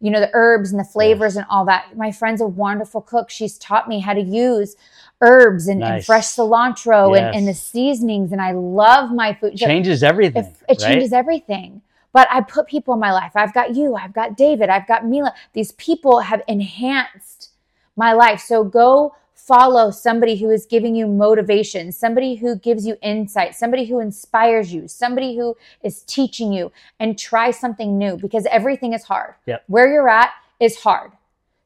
you know, the herbs and the flavors and all that. My friend's a wonderful cook. She's taught me how to use herbs and, and fresh cilantro and, Yes. and the seasonings. And I love my food. So- changes everything. if it right? changes everything. But I put people in my life. I've got you, I've got David, I've got Mila. These people have enhanced my life. So go follow somebody who is giving you motivation, somebody who gives you insight, somebody who inspires you, somebody who is teaching you, and try something new because everything is hard. Yep. Where you're at is hard.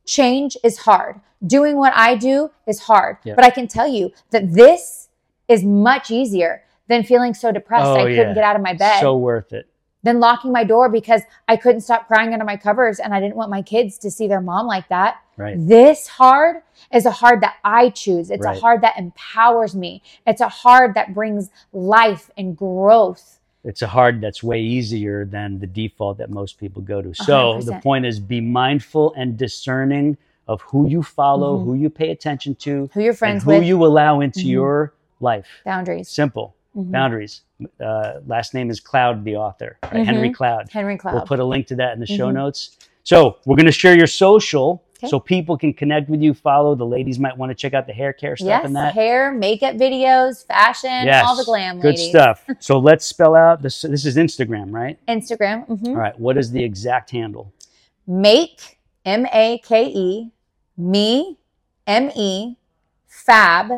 Change is hard. Doing what I do is hard. Yep. But I can tell you that this is much easier than feeling so depressed Oh, I couldn't get out of my bed So worth it. Than locking my door because I couldn't stop crying under my covers and I didn't want my kids to see their mom like that. Right. This hard is a hard that I choose. It's Right. a hard that empowers me. It's a hard that brings life and growth. It's a hard that's way easier than the default that most people go to. So the 100%. point is be mindful and discerning of who you follow, Mhm. who you pay attention to, Who you're and friends who with. you allow into Mhm. your life. Boundaries. Simple Mhm. boundaries. Uh, last name is Cloud, the author, right? Henry Mhm. Cloud. Henry Cloud. We'll put a link to that in the show Mhm. notes. So we're going to share your social Okay. so people can connect with you, follow. The ladies might want to check out the hair care stuff yes, and that. hair, makeup videos, fashion, Yes, all the glam. Good ladies. stuff. *laughs* so let's spell out this. This is Instagram, right? Instagram. mhm. All right. What is the exact handle? Make M A K E me M E fab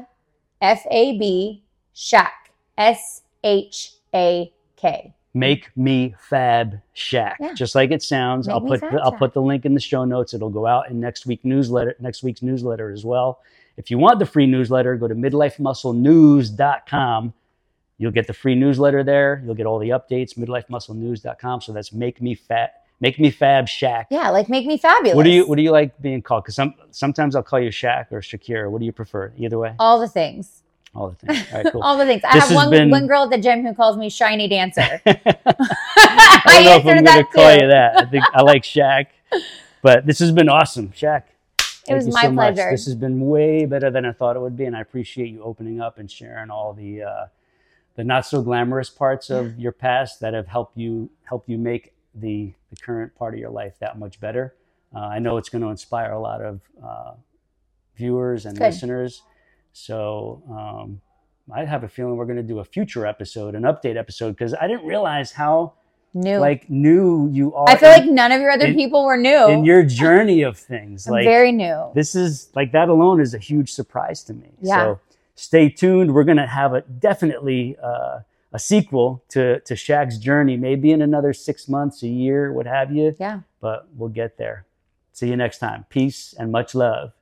F A B shack S H A K. Make me fab shack, Yeah. just like it sounds. Make I'll put the, I'll put the link in the show notes. It'll go out in next week newsletter, next week's newsletter as well. If you want the free newsletter, go to midlifemusclenews.com. You'll get the free newsletter there. You'll get all the updates. Midlifemusclenews.com. So that's make me fat, make me fab shack. Yeah, like make me fabulous. What do you What do you like being called? Because some sometimes I'll call you Shaq or Shakerra. What do you prefer? Either way, all the things. All the things. All right, cool. *laughs* All the things. I This have one been- one girl at the gym who calls me shiny dancer. *laughs* *laughs* I don't know if I'm going to call you that. I think I like Shaq, but this has been awesome, Shaq. It was my so much. pleasure. This has been way better than I thought it would be, and I appreciate you opening up and sharing all the uh, the not so glamorous parts of your past that have helped you help you make the the current part of your life that much better. Uh, I know it's going to inspire a lot of uh, viewers and Good. listeners. So um, I have a feeling we're going to do a future episode, an update episode, because I didn't realize how New. like new you are. I feel in- like none of your other in- people were new. in your journey of things. Like very new. this is like that alone is a huge surprise to me. Yeah. So stay tuned. We're gonna have a definitely uh, a sequel to to Shaq's journey, maybe in another six months, a year, what have you. Yeah. But we'll get there. See you next time. Peace and much love.